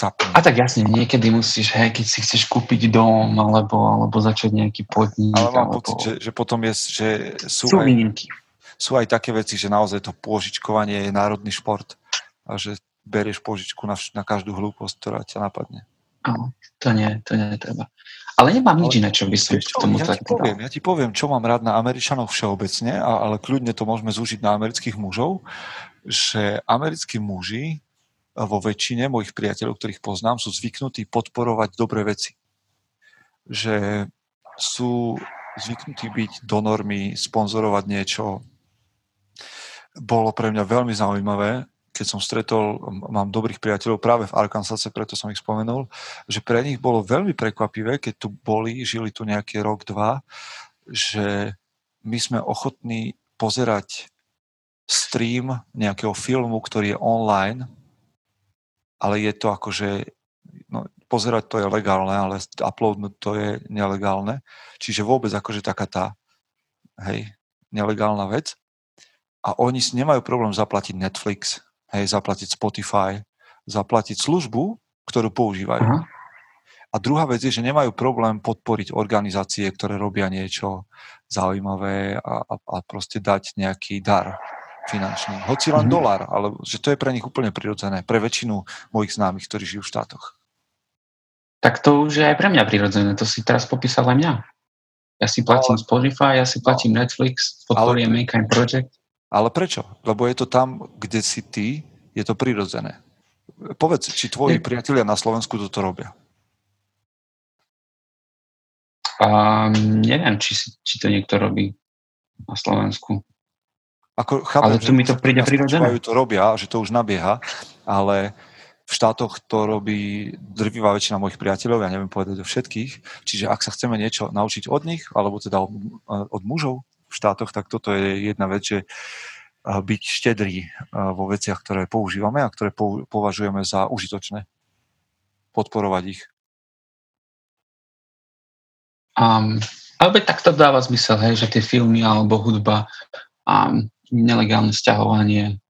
a tak jasne, niekedy musíš, hej, keď si chceš kúpiť dom alebo, alebo začať nejaký podnik. Ale mám alebo... pocit, že, že potom je, že sú, sú aj, výnimky. sú aj také veci, že naozaj to pôžičkovanie je národný šport a že berieš pôžičku na, na každú hlúposť, ktorá ťa napadne. No, to nie, to nie treba. Ale nemám nič iné, čo by som čo, tomu ja ti poviem, Ja ti poviem, čo mám rád na Američanov všeobecne, ale kľudne to môžeme zúžiť na amerických mužov, že americkí muži vo väčšine mojich priateľov, ktorých poznám, sú zvyknutí podporovať dobré veci. Že sú zvyknutí byť do normy, sponzorovať niečo. Bolo pre mňa veľmi zaujímavé, keď som stretol, mám dobrých priateľov práve v Arkansase, preto som ich spomenul, že pre nich bolo veľmi prekvapivé, keď tu boli, žili tu nejaký rok, dva, že my sme ochotní pozerať stream nejakého filmu, ktorý je online, ale je to akože, no, pozerať to je legálne, ale uploadnúť to je nelegálne. Čiže vôbec akože taká tá, hej, nelegálna vec. A oni si nemajú problém zaplatiť Netflix, hej, zaplatiť Spotify, zaplatiť službu, ktorú používajú. Uh-huh. A druhá vec je, že nemajú problém podporiť organizácie, ktoré robia niečo zaujímavé a, a, a proste dať nejaký dar finančný. Hoci len mm-hmm. dolar, ale že to je pre nich úplne prirodzené, pre väčšinu mojich známych, ktorí žijú v štátoch. Tak to už je aj pre mňa prirodzené, to si teraz popísal aj mňa. Ja si platím ale, Spotify, ja si platím no, Netflix, podporujem Mankind Project. Ale prečo? Lebo je to tam, kde si ty, je to prirodzené. Povedz, či tvoji priatelia na Slovensku toto robia? Um, neviem, či, či to niekto robí na Slovensku. Ako, chápem, ale tu mi to príde prirodzené. to robia, že to už nabieha, ale v štátoch to robí drvivá väčšina mojich priateľov, ja neviem povedať o všetkých, čiže ak sa chceme niečo naučiť od nich, alebo teda od, od mužov, v štátoch, tak toto je jedna vec, že byť štedrý vo veciach, ktoré používame a ktoré považujeme za užitočné. Podporovať ich. Um, ale takto dáva zmysel, hej, že tie filmy alebo hudba a um, nelegálne sťahovanie,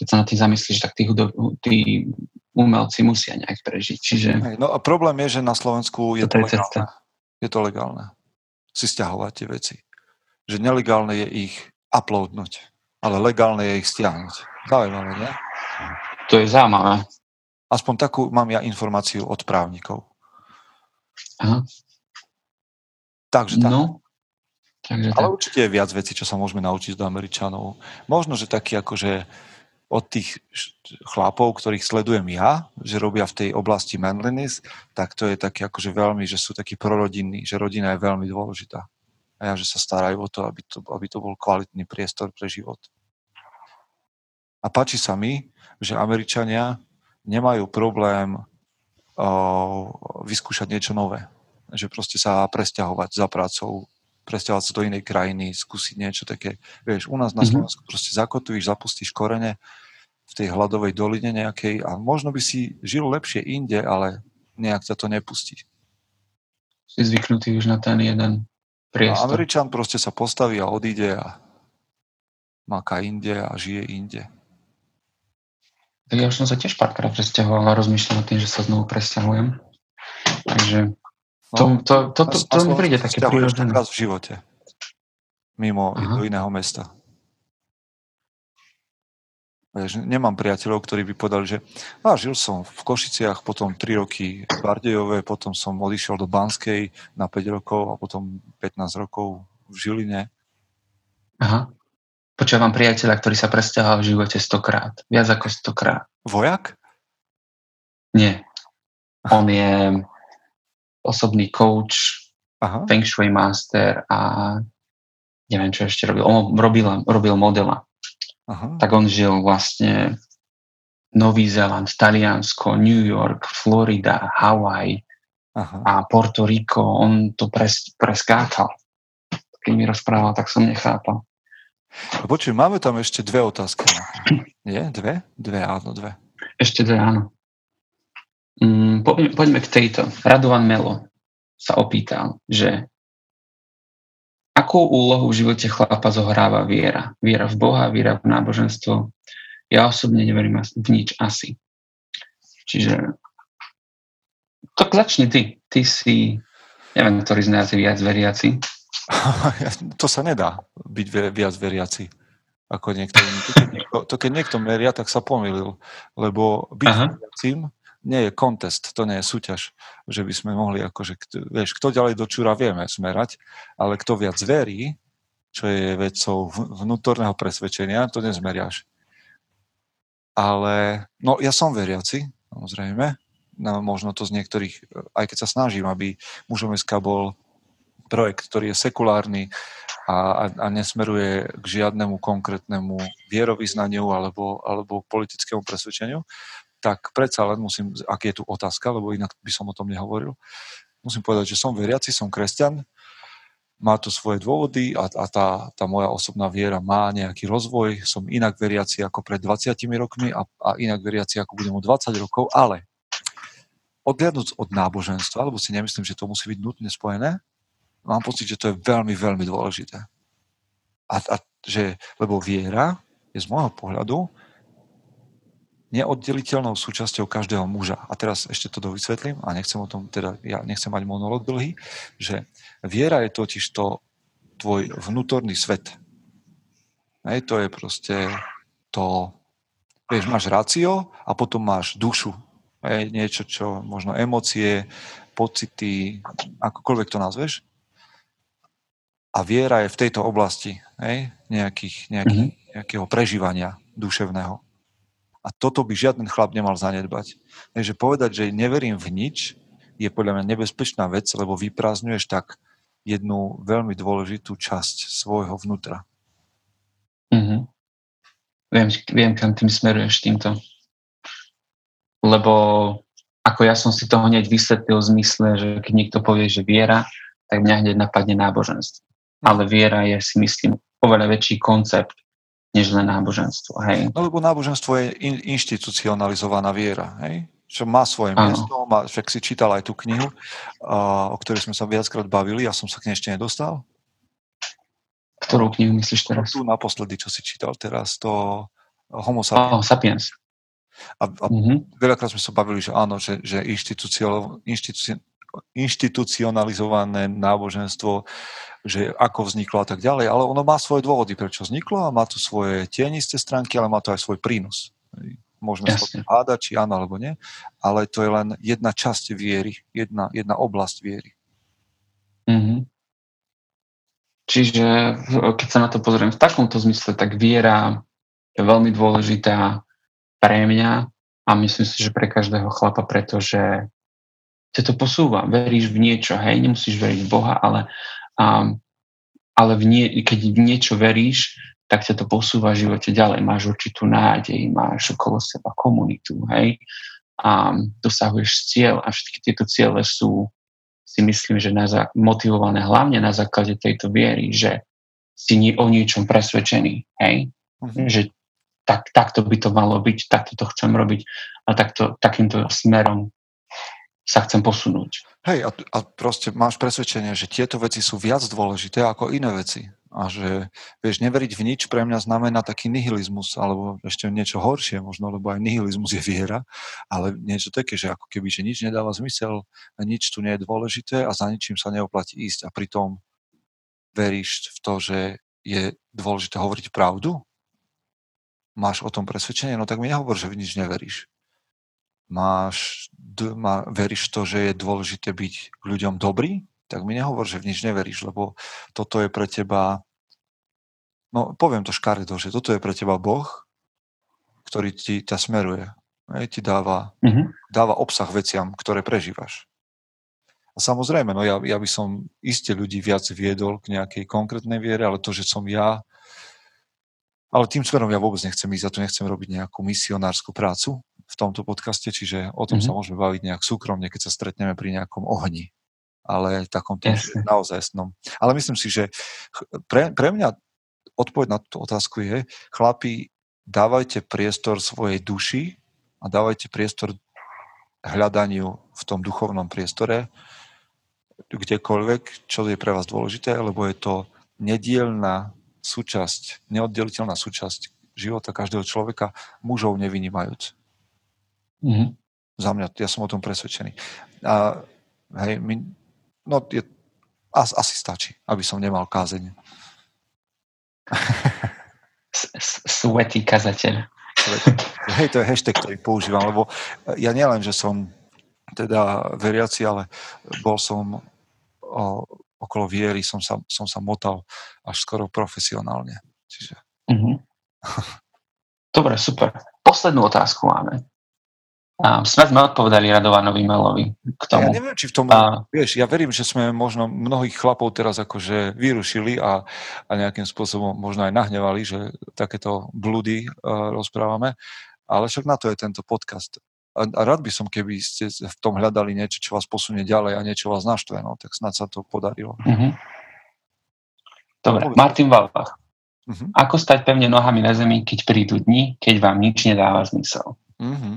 keď sa na tým zamyslíš, tak tí, hudo, tí umelci musia nejak prežiť. Čiže... no a problém je, že na Slovensku je to, to legálne. Je to legálne. Si stiahovať tie veci že nelegálne je ich uploadnúť, ale legálne je ich stiahnuť. Zaujímavé, nie? To je zaujímavé. Aspoň takú mám ja informáciu od právnikov. Aha. Takže tak. No, takže Ale tak. určite je viac vecí, čo sa môžeme naučiť do Američanov. Možno, že taký akože od tých chlapov, ktorých sledujem ja, že robia v tej oblasti manliness, tak to je také akože veľmi, že sú takí prorodinní, že rodina je veľmi dôležitá a ja, že sa starajú o to, aby to, aby to bol kvalitný priestor pre život. A páči sa mi, že Američania nemajú problém vyskúšať niečo nové. Že proste sa presťahovať za prácou, presťahovať sa do inej krajiny, skúsiť niečo také. Vieš, u nás na mhm. Slovensku mm-hmm. proste zakotvíš, zapustíš korene v tej hladovej doline nejakej a možno by si žil lepšie inde, ale nejak sa to nepustí. Si zvyknutý už na ten jeden priestor. A Američan proste sa postaví a odíde a maká inde a žije inde. Tak ja už som sa tiež párkrát presťahoval a rozmýšľam o tým, že sa znovu presťahujem. Takže to, no, to, to, to, to, to mi príde také prírodzené. raz v živote. Mimo Aha. do iného mesta. Nemám priateľov, ktorí by povedali, že a žil som v Košiciach, potom 3 roky v Bardejove, potom som odišiel do Banskej na 5 rokov a potom 15 rokov v Žiline. Aha. Počúvam priateľa, ktorý sa presťahoval v živote stokrát. Viac ako stokrát. Vojak? Nie. On je osobný coach, Aha. feng shui master a neviem, čo ešte robil. On robil, robil modela Aha. tak on žil vlastne Nový Zéland, Taliansko, New York, Florida, Hawaii Aha. a Porto Rico. On to pres, preskákal. Keď mi rozprával, tak som nechápal. Počuj, máme tam ešte dve otázky. Nie? Dve? Dve, áno, dve. Ešte dve, áno. Mm, poďme, poďme k tejto. Radovan Melo sa opýtal, že Akú úlohu v živote chlapa zohráva viera? Viera v Boha, viera v náboženstvo? Ja osobne neverím v nič asi. Čiže tak začni ty. Ty si, neviem, ktorý z nás je viac veriaci. to sa nedá byť viac veriaci ako niekto To keď niekto, to keď niekto meria, tak sa pomýlil. Lebo byť Aha. veriacím nie je kontest, to nie je súťaž, že by sme mohli akože, vieš, kto ďalej do čúra vieme smerať, ale kto viac verí, čo je vecou vnútorného presvedčenia, to nezmeriaš. Ale, no ja som veriaci, samozrejme, no, možno to z niektorých, aj keď sa snažím, aby mužom SK bol projekt, ktorý je sekulárny a, a, a nesmeruje k žiadnemu konkrétnemu vierovýznaniu alebo, alebo politickému presvedčeniu, tak predsa len musím, ak je tu otázka, lebo inak by som o tom nehovoril, musím povedať, že som veriaci, som kresťan, má to svoje dôvody a, a tá, tá moja osobná viera má nejaký rozvoj. Som inak veriaci ako pred 20 rokmi a, a inak veriaci ako budem o 20 rokov, ale odliadnúť od náboženstva, lebo si nemyslím, že to musí byť nutne spojené, mám pocit, že to je veľmi, veľmi dôležité. A, a že, lebo viera je z môjho pohľadu neoddeliteľnou súčasťou každého muža. A teraz ešte to dovysvetlím a nechcem o tom, teda ja nechcem mať monolog dlhý, že viera je totiž to tvoj vnútorný svet. Hej, to je proste to, vieš, máš rácio a potom máš dušu. Hej, niečo, čo možno emócie, pocity, akokoľvek to nazveš. A viera je v tejto oblasti hej, nejakých, nejakých, mm-hmm. nejakého prežívania duševného. A toto by žiaden chlap nemal zanedbať. Takže povedať, že neverím v nič, je podľa mňa nebezpečná vec, lebo vyprázdňuješ tak jednu veľmi dôležitú časť svojho vnútra. Mm-hmm. Viem, viem, kam tým smeruješ týmto. Lebo ako ja som si to hneď vysvetlil v zmysle, že keď niekto povie, že viera, tak mňa hneď napadne náboženstvo. Ale viera je si myslím oveľa väčší koncept než len náboženstvo. Hej. No lebo náboženstvo je in, inštitucionalizovaná viera, hej? čo má svoje ano. miesto, má, však si čítal aj tú knihu, uh, o ktorej sme sa viackrát bavili, ja som sa k nej ešte nedostal. Ktorú knihu myslíš teraz? Tu naposledy, čo si čítal teraz, to Homo sapiens. Oh, sapiens. A, a mm-hmm. veľakrát sme sa bavili, že áno, že, že inštitucio, inštitucio, inštitucionalizované náboženstvo, že ako vzniklo a tak ďalej, ale ono má svoje dôvody, prečo vzniklo a má tu svoje tienisté stránky, ale má to aj svoj prínos. Môžeme sa hádať, či áno alebo nie, ale to je len jedna časť viery, jedna, jedna oblasť viery. Mm-hmm. Čiže keď sa na to pozriem v takomto zmysle, tak viera je veľmi dôležitá pre mňa a myslím si, že pre každého chlapa, pretože ťa to posúva. Veríš v niečo, hej, nemusíš veriť v Boha, ale, um, ale v nie, keď v niečo veríš, tak ťa to posúva v živote ďalej. Máš určitú nádej, máš okolo seba komunitu, hej, a dosahuješ cieľ a všetky tieto ciele sú si myslím, že na, motivované hlavne na základe tejto viery, že si nie, o niečom presvedčený, hej? Uh-huh. Že tak, takto by to malo byť, takto to chcem robiť a takto, takýmto smerom sa chcem posunúť. Hej, a, a proste máš presvedčenie, že tieto veci sú viac dôležité ako iné veci. A že, vieš, neveriť v nič pre mňa znamená taký nihilizmus, alebo ešte niečo horšie možno, lebo aj nihilizmus je viera, ale niečo také, že ako keby, že nič nedáva zmysel, nič tu nie je dôležité a za ničím sa neoplatí ísť. A pritom veríš v to, že je dôležité hovoriť pravdu? Máš o tom presvedčenie? No tak mi nehovor, že v nič neveríš máš, má, veríš to, že je dôležité byť k ľuďom dobrý, tak mi nehovor, že v nič neveríš, lebo toto je pre teba, no poviem to škaredo, že toto je pre teba Boh, ktorý ti ťa smeruje. Hej, ti dáva, mm-hmm. dáva obsah veciam, ktoré prežívaš. A samozrejme, no ja, ja by som iste ľudí viac viedol k nejakej konkrétnej viere, ale to, že som ja, ale tým smerom ja vôbec nechcem ísť, a tu nechcem robiť nejakú misionárskú prácu, tomto podcaste, čiže o tom mm-hmm. sa mhm. môžeme baviť nejak súkromne, keď sa stretneme pri nejakom ohni, ale takom tom naozaj snom. Ale myslím si, že pre, pre mňa odpoveď na túto otázku je, chlapi, dávajte priestor svojej duši a dávajte priestor hľadaniu v tom duchovnom priestore, kdekoľvek, čo je pre vás dôležité, lebo je to nedielná súčasť, neoddeliteľná súčasť života každého človeka, mužov nevynímajúc. Mm-hmm. Za mňa, ja som o tom presvedčený. A, hej, my, no, je, as, asi stačí, aby som nemal kázeň. Svetý kazateľ. Hej, to je hashtag, ktorý používam, lebo ja nielen, že som teda veriaci, ale bol som o, okolo viery, som sa, som sa motal až skoro profesionálne. Čiže... Mm-hmm. Dobre, super. Poslednú otázku máme. A sme sme odpovedali Radovanovi Melovi k tomu. Ja neviem, či v tom, a... vieš, ja verím, že sme možno mnohých chlapov teraz akože vyrušili a, a nejakým spôsobom možno aj nahnevali, že takéto blúdy uh, rozprávame, ale však na to je tento podcast. A, a rád by som, keby ste v tom hľadali niečo, čo vás posunie ďalej a niečo vás naštve, no, tak snad sa to podarilo. Mm-hmm. Dobre, no, Martin Valbach. Mm-hmm. Ako stať pevne nohami na zemi, keď prídu dni, keď vám nič nedáva zmysel? Mm-hmm.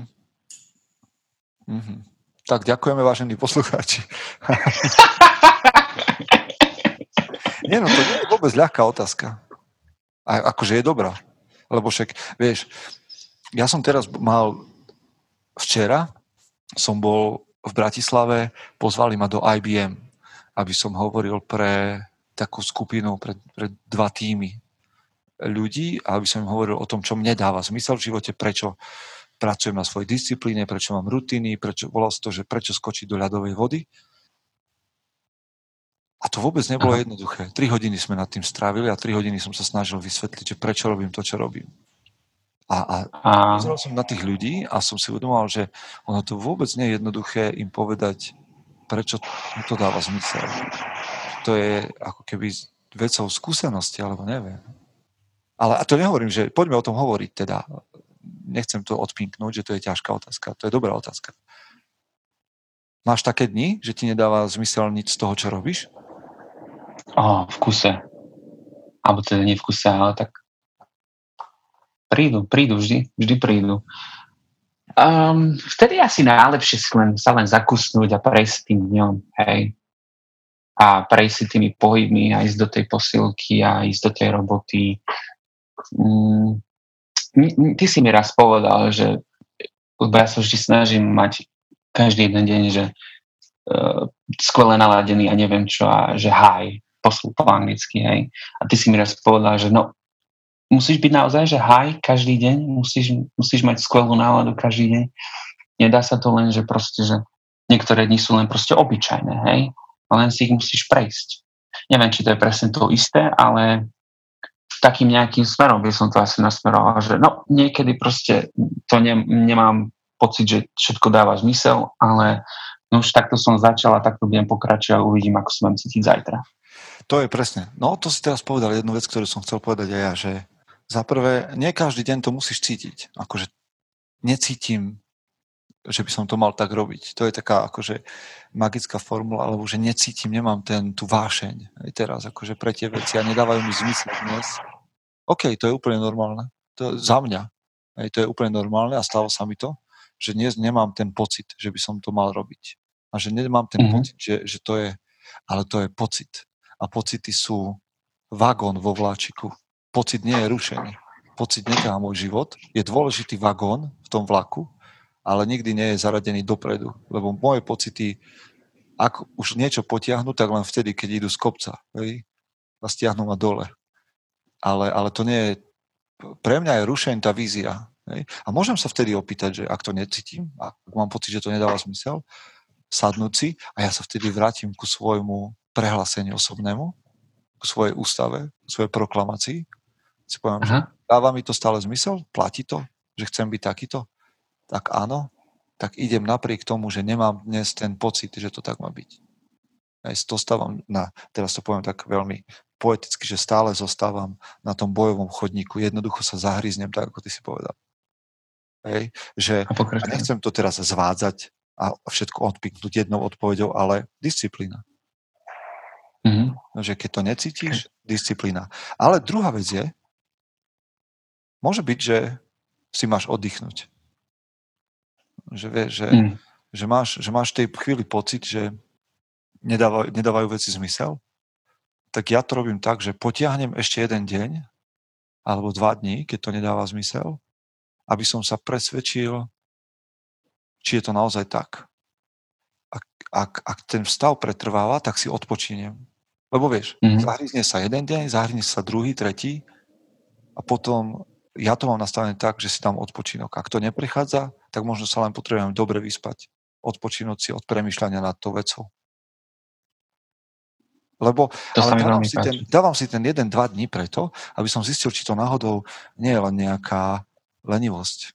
Mm-hmm. Tak ďakujeme, vážení poslucháči. nie, no to nie je vôbec ľahká otázka. A akože je dobrá. Lebo však, vieš, ja som teraz mal, včera som bol v Bratislave, pozvali ma do IBM, aby som hovoril pre takú skupinu, pre, pre dva týmy ľudí a aby som im hovoril o tom, čo mne dáva zmysel v živote, prečo pracujem na svojej disciplíne, prečo mám rutiny, prečo, volal to, že prečo skočiť do ľadovej vody. A to vôbec nebolo Aha. jednoduché. Tri hodiny sme nad tým strávili a tri hodiny som sa snažil vysvetliť, že prečo robím to, čo robím. A, a, a... pozeral som na tých ľudí a som si uvedomoval, že ono to vôbec nie je jednoduché im povedať, prečo to dáva zmysel. To je ako keby vecou skúsenosti, alebo neviem. Ale a to nehovorím, že poďme o tom hovoriť teda nechcem to odpinknúť, že to je ťažká otázka. To je dobrá otázka. Máš také dni, že ti nedáva zmysel nič z toho, čo robíš? Oh, v kuse. Alebo teda nie v kuse, ale tak prídu, prídu vždy, vždy prídu. Um, vtedy asi najlepšie si len, sa len zakusnúť a prejsť tým dňom, hej. A prejsť si tými pohybmi a ísť do tej posilky a ísť do tej roboty. Mm, ty si mi raz povedal, že lebo ja sa vždy snažím mať každý jeden deň, že uh, skvele naladený a neviem čo a že high, poslu po anglicky, hej. A ty si mi raz povedal, že no, musíš byť naozaj, že high každý deň, musíš, musíš mať skvelú náladu každý deň. Nedá sa to len, že proste, že niektoré dni sú len proste obyčajné, hej. A len si ich musíš prejsť. Neviem, či to je presne to isté, ale takým nejakým smerom by som to asi nasmeroval, že no niekedy proste to ne, nemám pocit, že všetko dáva zmysel, ale no už takto som začal a takto budem pokračovať a uvidím, ako sa mám cítiť zajtra. To je presne. No to si teraz povedal jednu vec, ktorú som chcel povedať aj ja, že za prvé, nie každý deň to musíš cítiť. Akože necítim, že by som to mal tak robiť. To je taká akože magická formula, alebo že necítim, nemám ten, tú vášeň aj teraz, akože pre tie veci a nedávajú mi zmysel dnes. OK, to je úplne normálne. To je za mňa. Aj to je úplne normálne a stalo sa mi to, že dnes nemám ten pocit, že by som to mal robiť. A že nemám ten mm-hmm. pocit, že, že to je, ale to je pocit. A pocity sú vagón vo vláčiku. Pocit nie je rušený. Pocit neká môj život. Je dôležitý vagón v tom vlaku, ale nikdy nie je zaradený dopredu. Lebo moje pocity, ak už niečo potiahnu, tak len vtedy, keď idú z kopca. Hej? A stiahnu ma dole ale, ale to nie je, pre mňa je rušeň tá vízia. Hej? A môžem sa vtedy opýtať, že ak to necítim, ak mám pocit, že to nedáva zmysel, sadnúť si a ja sa vtedy vrátim ku svojmu prehláseniu osobnému, ku svojej ústave, ku svojej proklamácii. Si poviem, že dáva mi to stále zmysel? Platí to? Že chcem byť takýto? Tak áno, tak idem napriek tomu, že nemám dnes ten pocit, že to tak má byť. Aj to stávam na, teraz to poviem tak veľmi poeticky, že stále zostávam na tom bojovom chodníku, jednoducho sa zahryznem, tak ako ty si povedal. Hej, že a nechcem to teraz zvádzať a všetko odpiknúť jednou odpovedou, ale disciplína. Mm-hmm. Že keď to necítiš, disciplína. Ale druhá vec je, môže byť, že si máš oddychnúť. Že, vieš, že, mm. že, máš, že máš v tej chvíli pocit, že nedávajú, nedávajú veci zmysel tak ja to robím tak, že potiahnem ešte jeden deň alebo dva dní, keď to nedáva zmysel, aby som sa presvedčil, či je to naozaj tak. Ak, ak, ak ten stav pretrváva, tak si odpočiniem. Lebo vieš, mm-hmm. zahryzne sa jeden deň, zahryzne sa druhý, tretí a potom ja to mám nastavené tak, že si dám odpočinok. Ak to neprichádza, tak možno sa len potrebujem dobre vyspať. Odpočinúť si od premyšľania nad tou vecou. Lebo to ale dávam, si ten, dávam si ten jeden, dva dní preto, aby som zistil, či to náhodou nie je len nejaká lenivosť.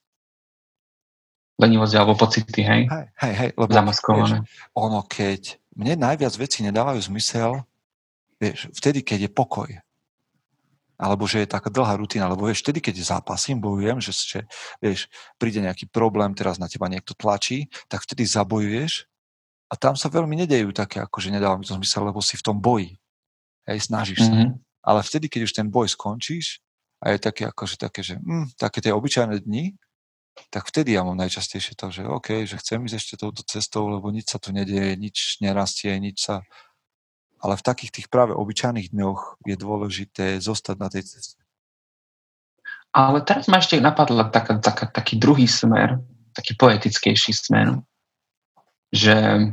Lenivosť alebo pocity, hej? Hej, hej, hej lebo Zamaskované. Vieš, ono, keď mne najviac veci nedávajú zmysel, vieš, vtedy, keď je pokoj alebo že je taká dlhá rutina, lebo vieš, vtedy, keď zápasím, bojujem, že, že vieš, príde nejaký problém, teraz na teba niekto tlačí, tak vtedy zabojuješ a tam sa veľmi nedejú také, ako že nedáva mi to zmysel, lebo si v tom boji. Hej, snažíš mm-hmm. sa. Mhm. Ale vtedy, keď už ten boj skončíš a je také, akože také, že hm, také tie obyčajné dni, tak vtedy ja mám najčastejšie to, že OK, že chcem ísť ešte touto cestou, lebo nič sa tu nedieje, nič nerastie, nič sa ale v takých tých práve obyčajných dňoch je dôležité zostať na tej ceste. Ale teraz ma ešte napadla taká, taká, taký druhý smer, taký poetickejší smer, že,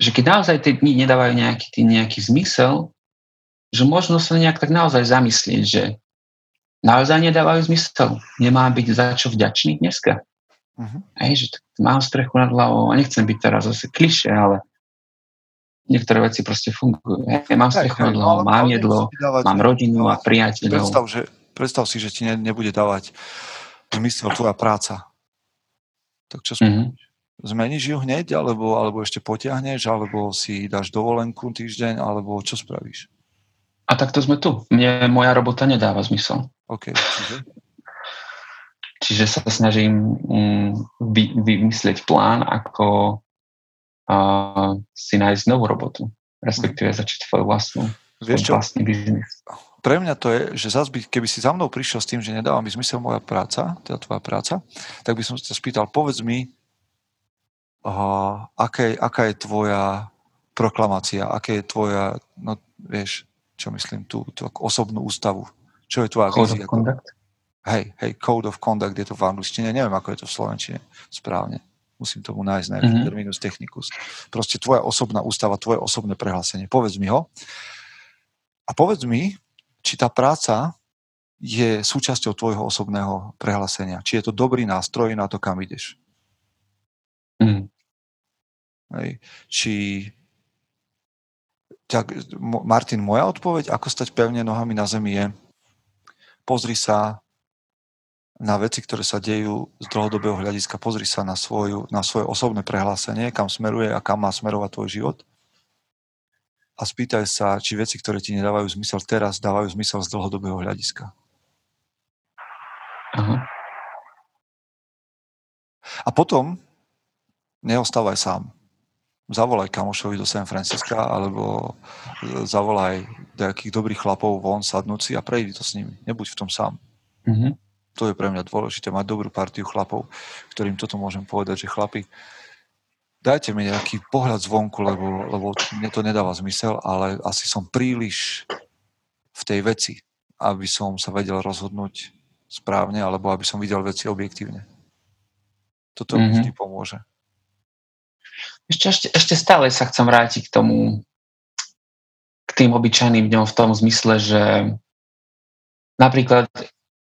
že keď naozaj tie dni nedávajú nejaký, nejaký zmysel, že možno sa nejak tak naozaj zamyslieť, že naozaj nedávajú zmysel. Nemá byť za čo vďačný dneska. Uh-huh. Hej, že mám strechu nad hlavou a nechcem byť teraz zase kliše, ale niektoré veci proste fungujú. Hej, mám strechu nad hlavou, mám jedlo, dávať, mám rodinu a priateľov. Predstav, že, predstav si, že ti ne, nebude dávať zmysel tvoja práca. Tak čo mm-hmm. Zmeníš ju hneď, alebo, alebo ešte potiahneš, alebo si dáš dovolenku týždeň, alebo čo spravíš? A takto sme tu. Mne moja robota nedáva zmysel. OK, čiže? Čiže sa snažím um, vy, vymyslieť plán, ako uh, si nájsť novú robotu, respektíve začať svoju vlastnú, Vieš čo? vlastný biznis. Pre mňa to je, že zase by, keby si za mnou prišiel s tým, že nedáva mi zmysel moja práca, teda tvoja práca, tak by som sa spýtal, povedz mi, uh, aké, aká je tvoja proklamácia, aké je tvoja, no vieš, čo myslím, tú, tú osobnú ústavu. Čo je tvoja Code of conduct? Hej, hej, code of conduct je to v angličtine, neviem, ako je to v slovenčine správne musím tomu nájsť nejaký mm-hmm. terminus technicus. Proste tvoja osobná ústava, tvoje osobné prehlásenie. Povedz mi ho. A povedz mi, či tá práca je súčasťou tvojho osobného prehlásenia. Či je to dobrý nástroj na to, kam ideš. Mm. Hej. Či tak, Martin, moja odpoveď, ako stať pevne nohami na zemi je, pozri sa na veci, ktoré sa dejú z dlhodobého hľadiska. Pozri sa na, svoju, na svoje osobné prehlásenie, kam smeruje a kam má smerovať tvoj život. A spýtaj sa, či veci, ktoré ti nedávajú zmysel teraz, dávajú zmysel z dlhodobého hľadiska. Uh-huh. A potom neostávaj sám. Zavolaj kamošovi do San Francisca alebo zavolaj nejakých dobrých chlapov von sadnúci a prejdi to s nimi. Nebuď v tom sám. Uh-huh to je pre mňa dôležité, mať dobrú partiu chlapov, ktorým toto môžem povedať, že chlapi, dajte mi nejaký pohľad zvonku, lebo, lebo mne to nedáva zmysel, ale asi som príliš v tej veci, aby som sa vedel rozhodnúť správne, alebo aby som videl veci objektívne. Toto mm-hmm. vždy pomôže. Ešte, ešte, ešte stále sa chcem vrátiť k tomu, k tým obyčajným dňom v tom zmysle, že napríklad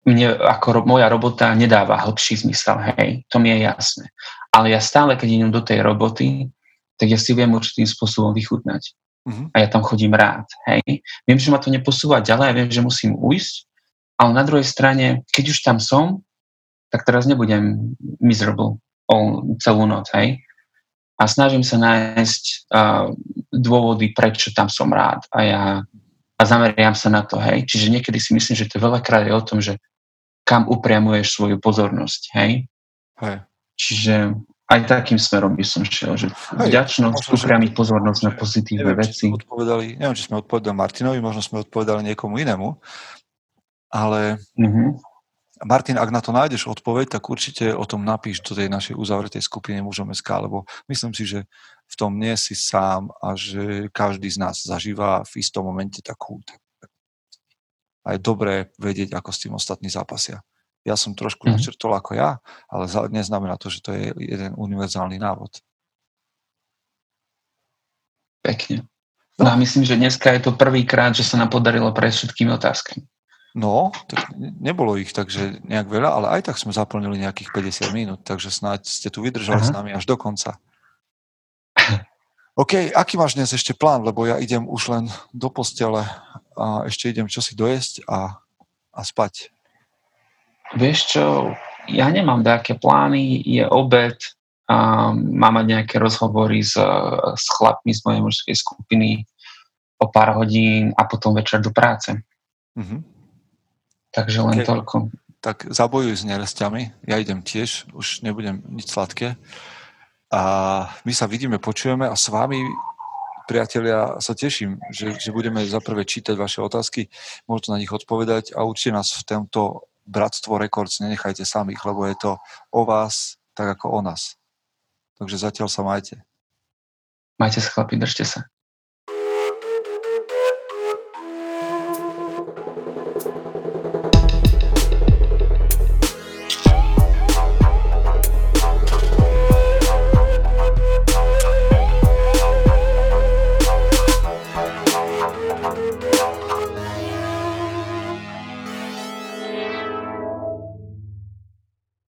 mne ako ro- moja robota nedáva hlbší zmysel, hej, to mi je jasné. Ale ja stále, keď idem do tej roboty, tak ja si viem určitým spôsobom vychutnať. Uh-huh. A ja tam chodím rád, hej. Viem, že ma to neposúva ďalej, viem, že musím ujsť, ale na druhej strane, keď už tam som, tak teraz nebudem miserable all, celú noc, hej. A snažím sa nájsť uh, dôvody, prečo tam som rád. A ja a zameriam sa na to, hej. Čiže niekedy si myslím, že to veľakrát je o tom, že kam upriamuješ svoju pozornosť, hej? hej. Čiže aj takým smerom by som šiel, že hej, vďačnosť, upriamiť pozornosť na pozitívne neviem, veci. Či odpovedali, neviem, či sme odpovedali Martinovi, možno sme odpovedali niekomu inému, ale mm-hmm. Martin, ak na to nájdeš odpoveď, tak určite o tom napíš do tej našej uzavretej skupiny Mužom SK, lebo myslím si, že v tom nie si sám a že každý z nás zažíva v istom momente takú, tak, a je dobré vedieť, ako s tým ostatní zápasia. Ja som trošku mm-hmm. načrtol ako ja, ale neznamená to, že to je jeden univerzálny návod. Pekne. No a myslím, že dneska je to prvýkrát, že sa nám podarilo prejsť všetkými otázkami. No, tak nebolo ich takže nejak veľa, ale aj tak sme zaplnili nejakých 50 minút, takže snáď ste tu vydržali Aha. s nami až do konca. OK, aký máš dnes ešte plán, lebo ja idem už len do postele a ešte idem čosi dojesť a, a spať. Vieš čo, ja nemám nejaké plány, je obed, a mám mať nejaké rozhovory s, s chlapmi z mojej mužskej skupiny o pár hodín a potom večer do práce. Mm-hmm. Takže len okay. toľko. Tak zabojuj s nerestiami, ja idem tiež, už nebudem nič sladké. A my sa vidíme, počujeme a s vami, priatelia, sa teším, že, že budeme za prvé čítať vaše otázky, môžete na nich odpovedať a určite nás v tomto Bratstvo Records nenechajte samých, lebo je to o vás tak ako o nás. Takže zatiaľ sa majte. Majte sa chlapi, držte sa.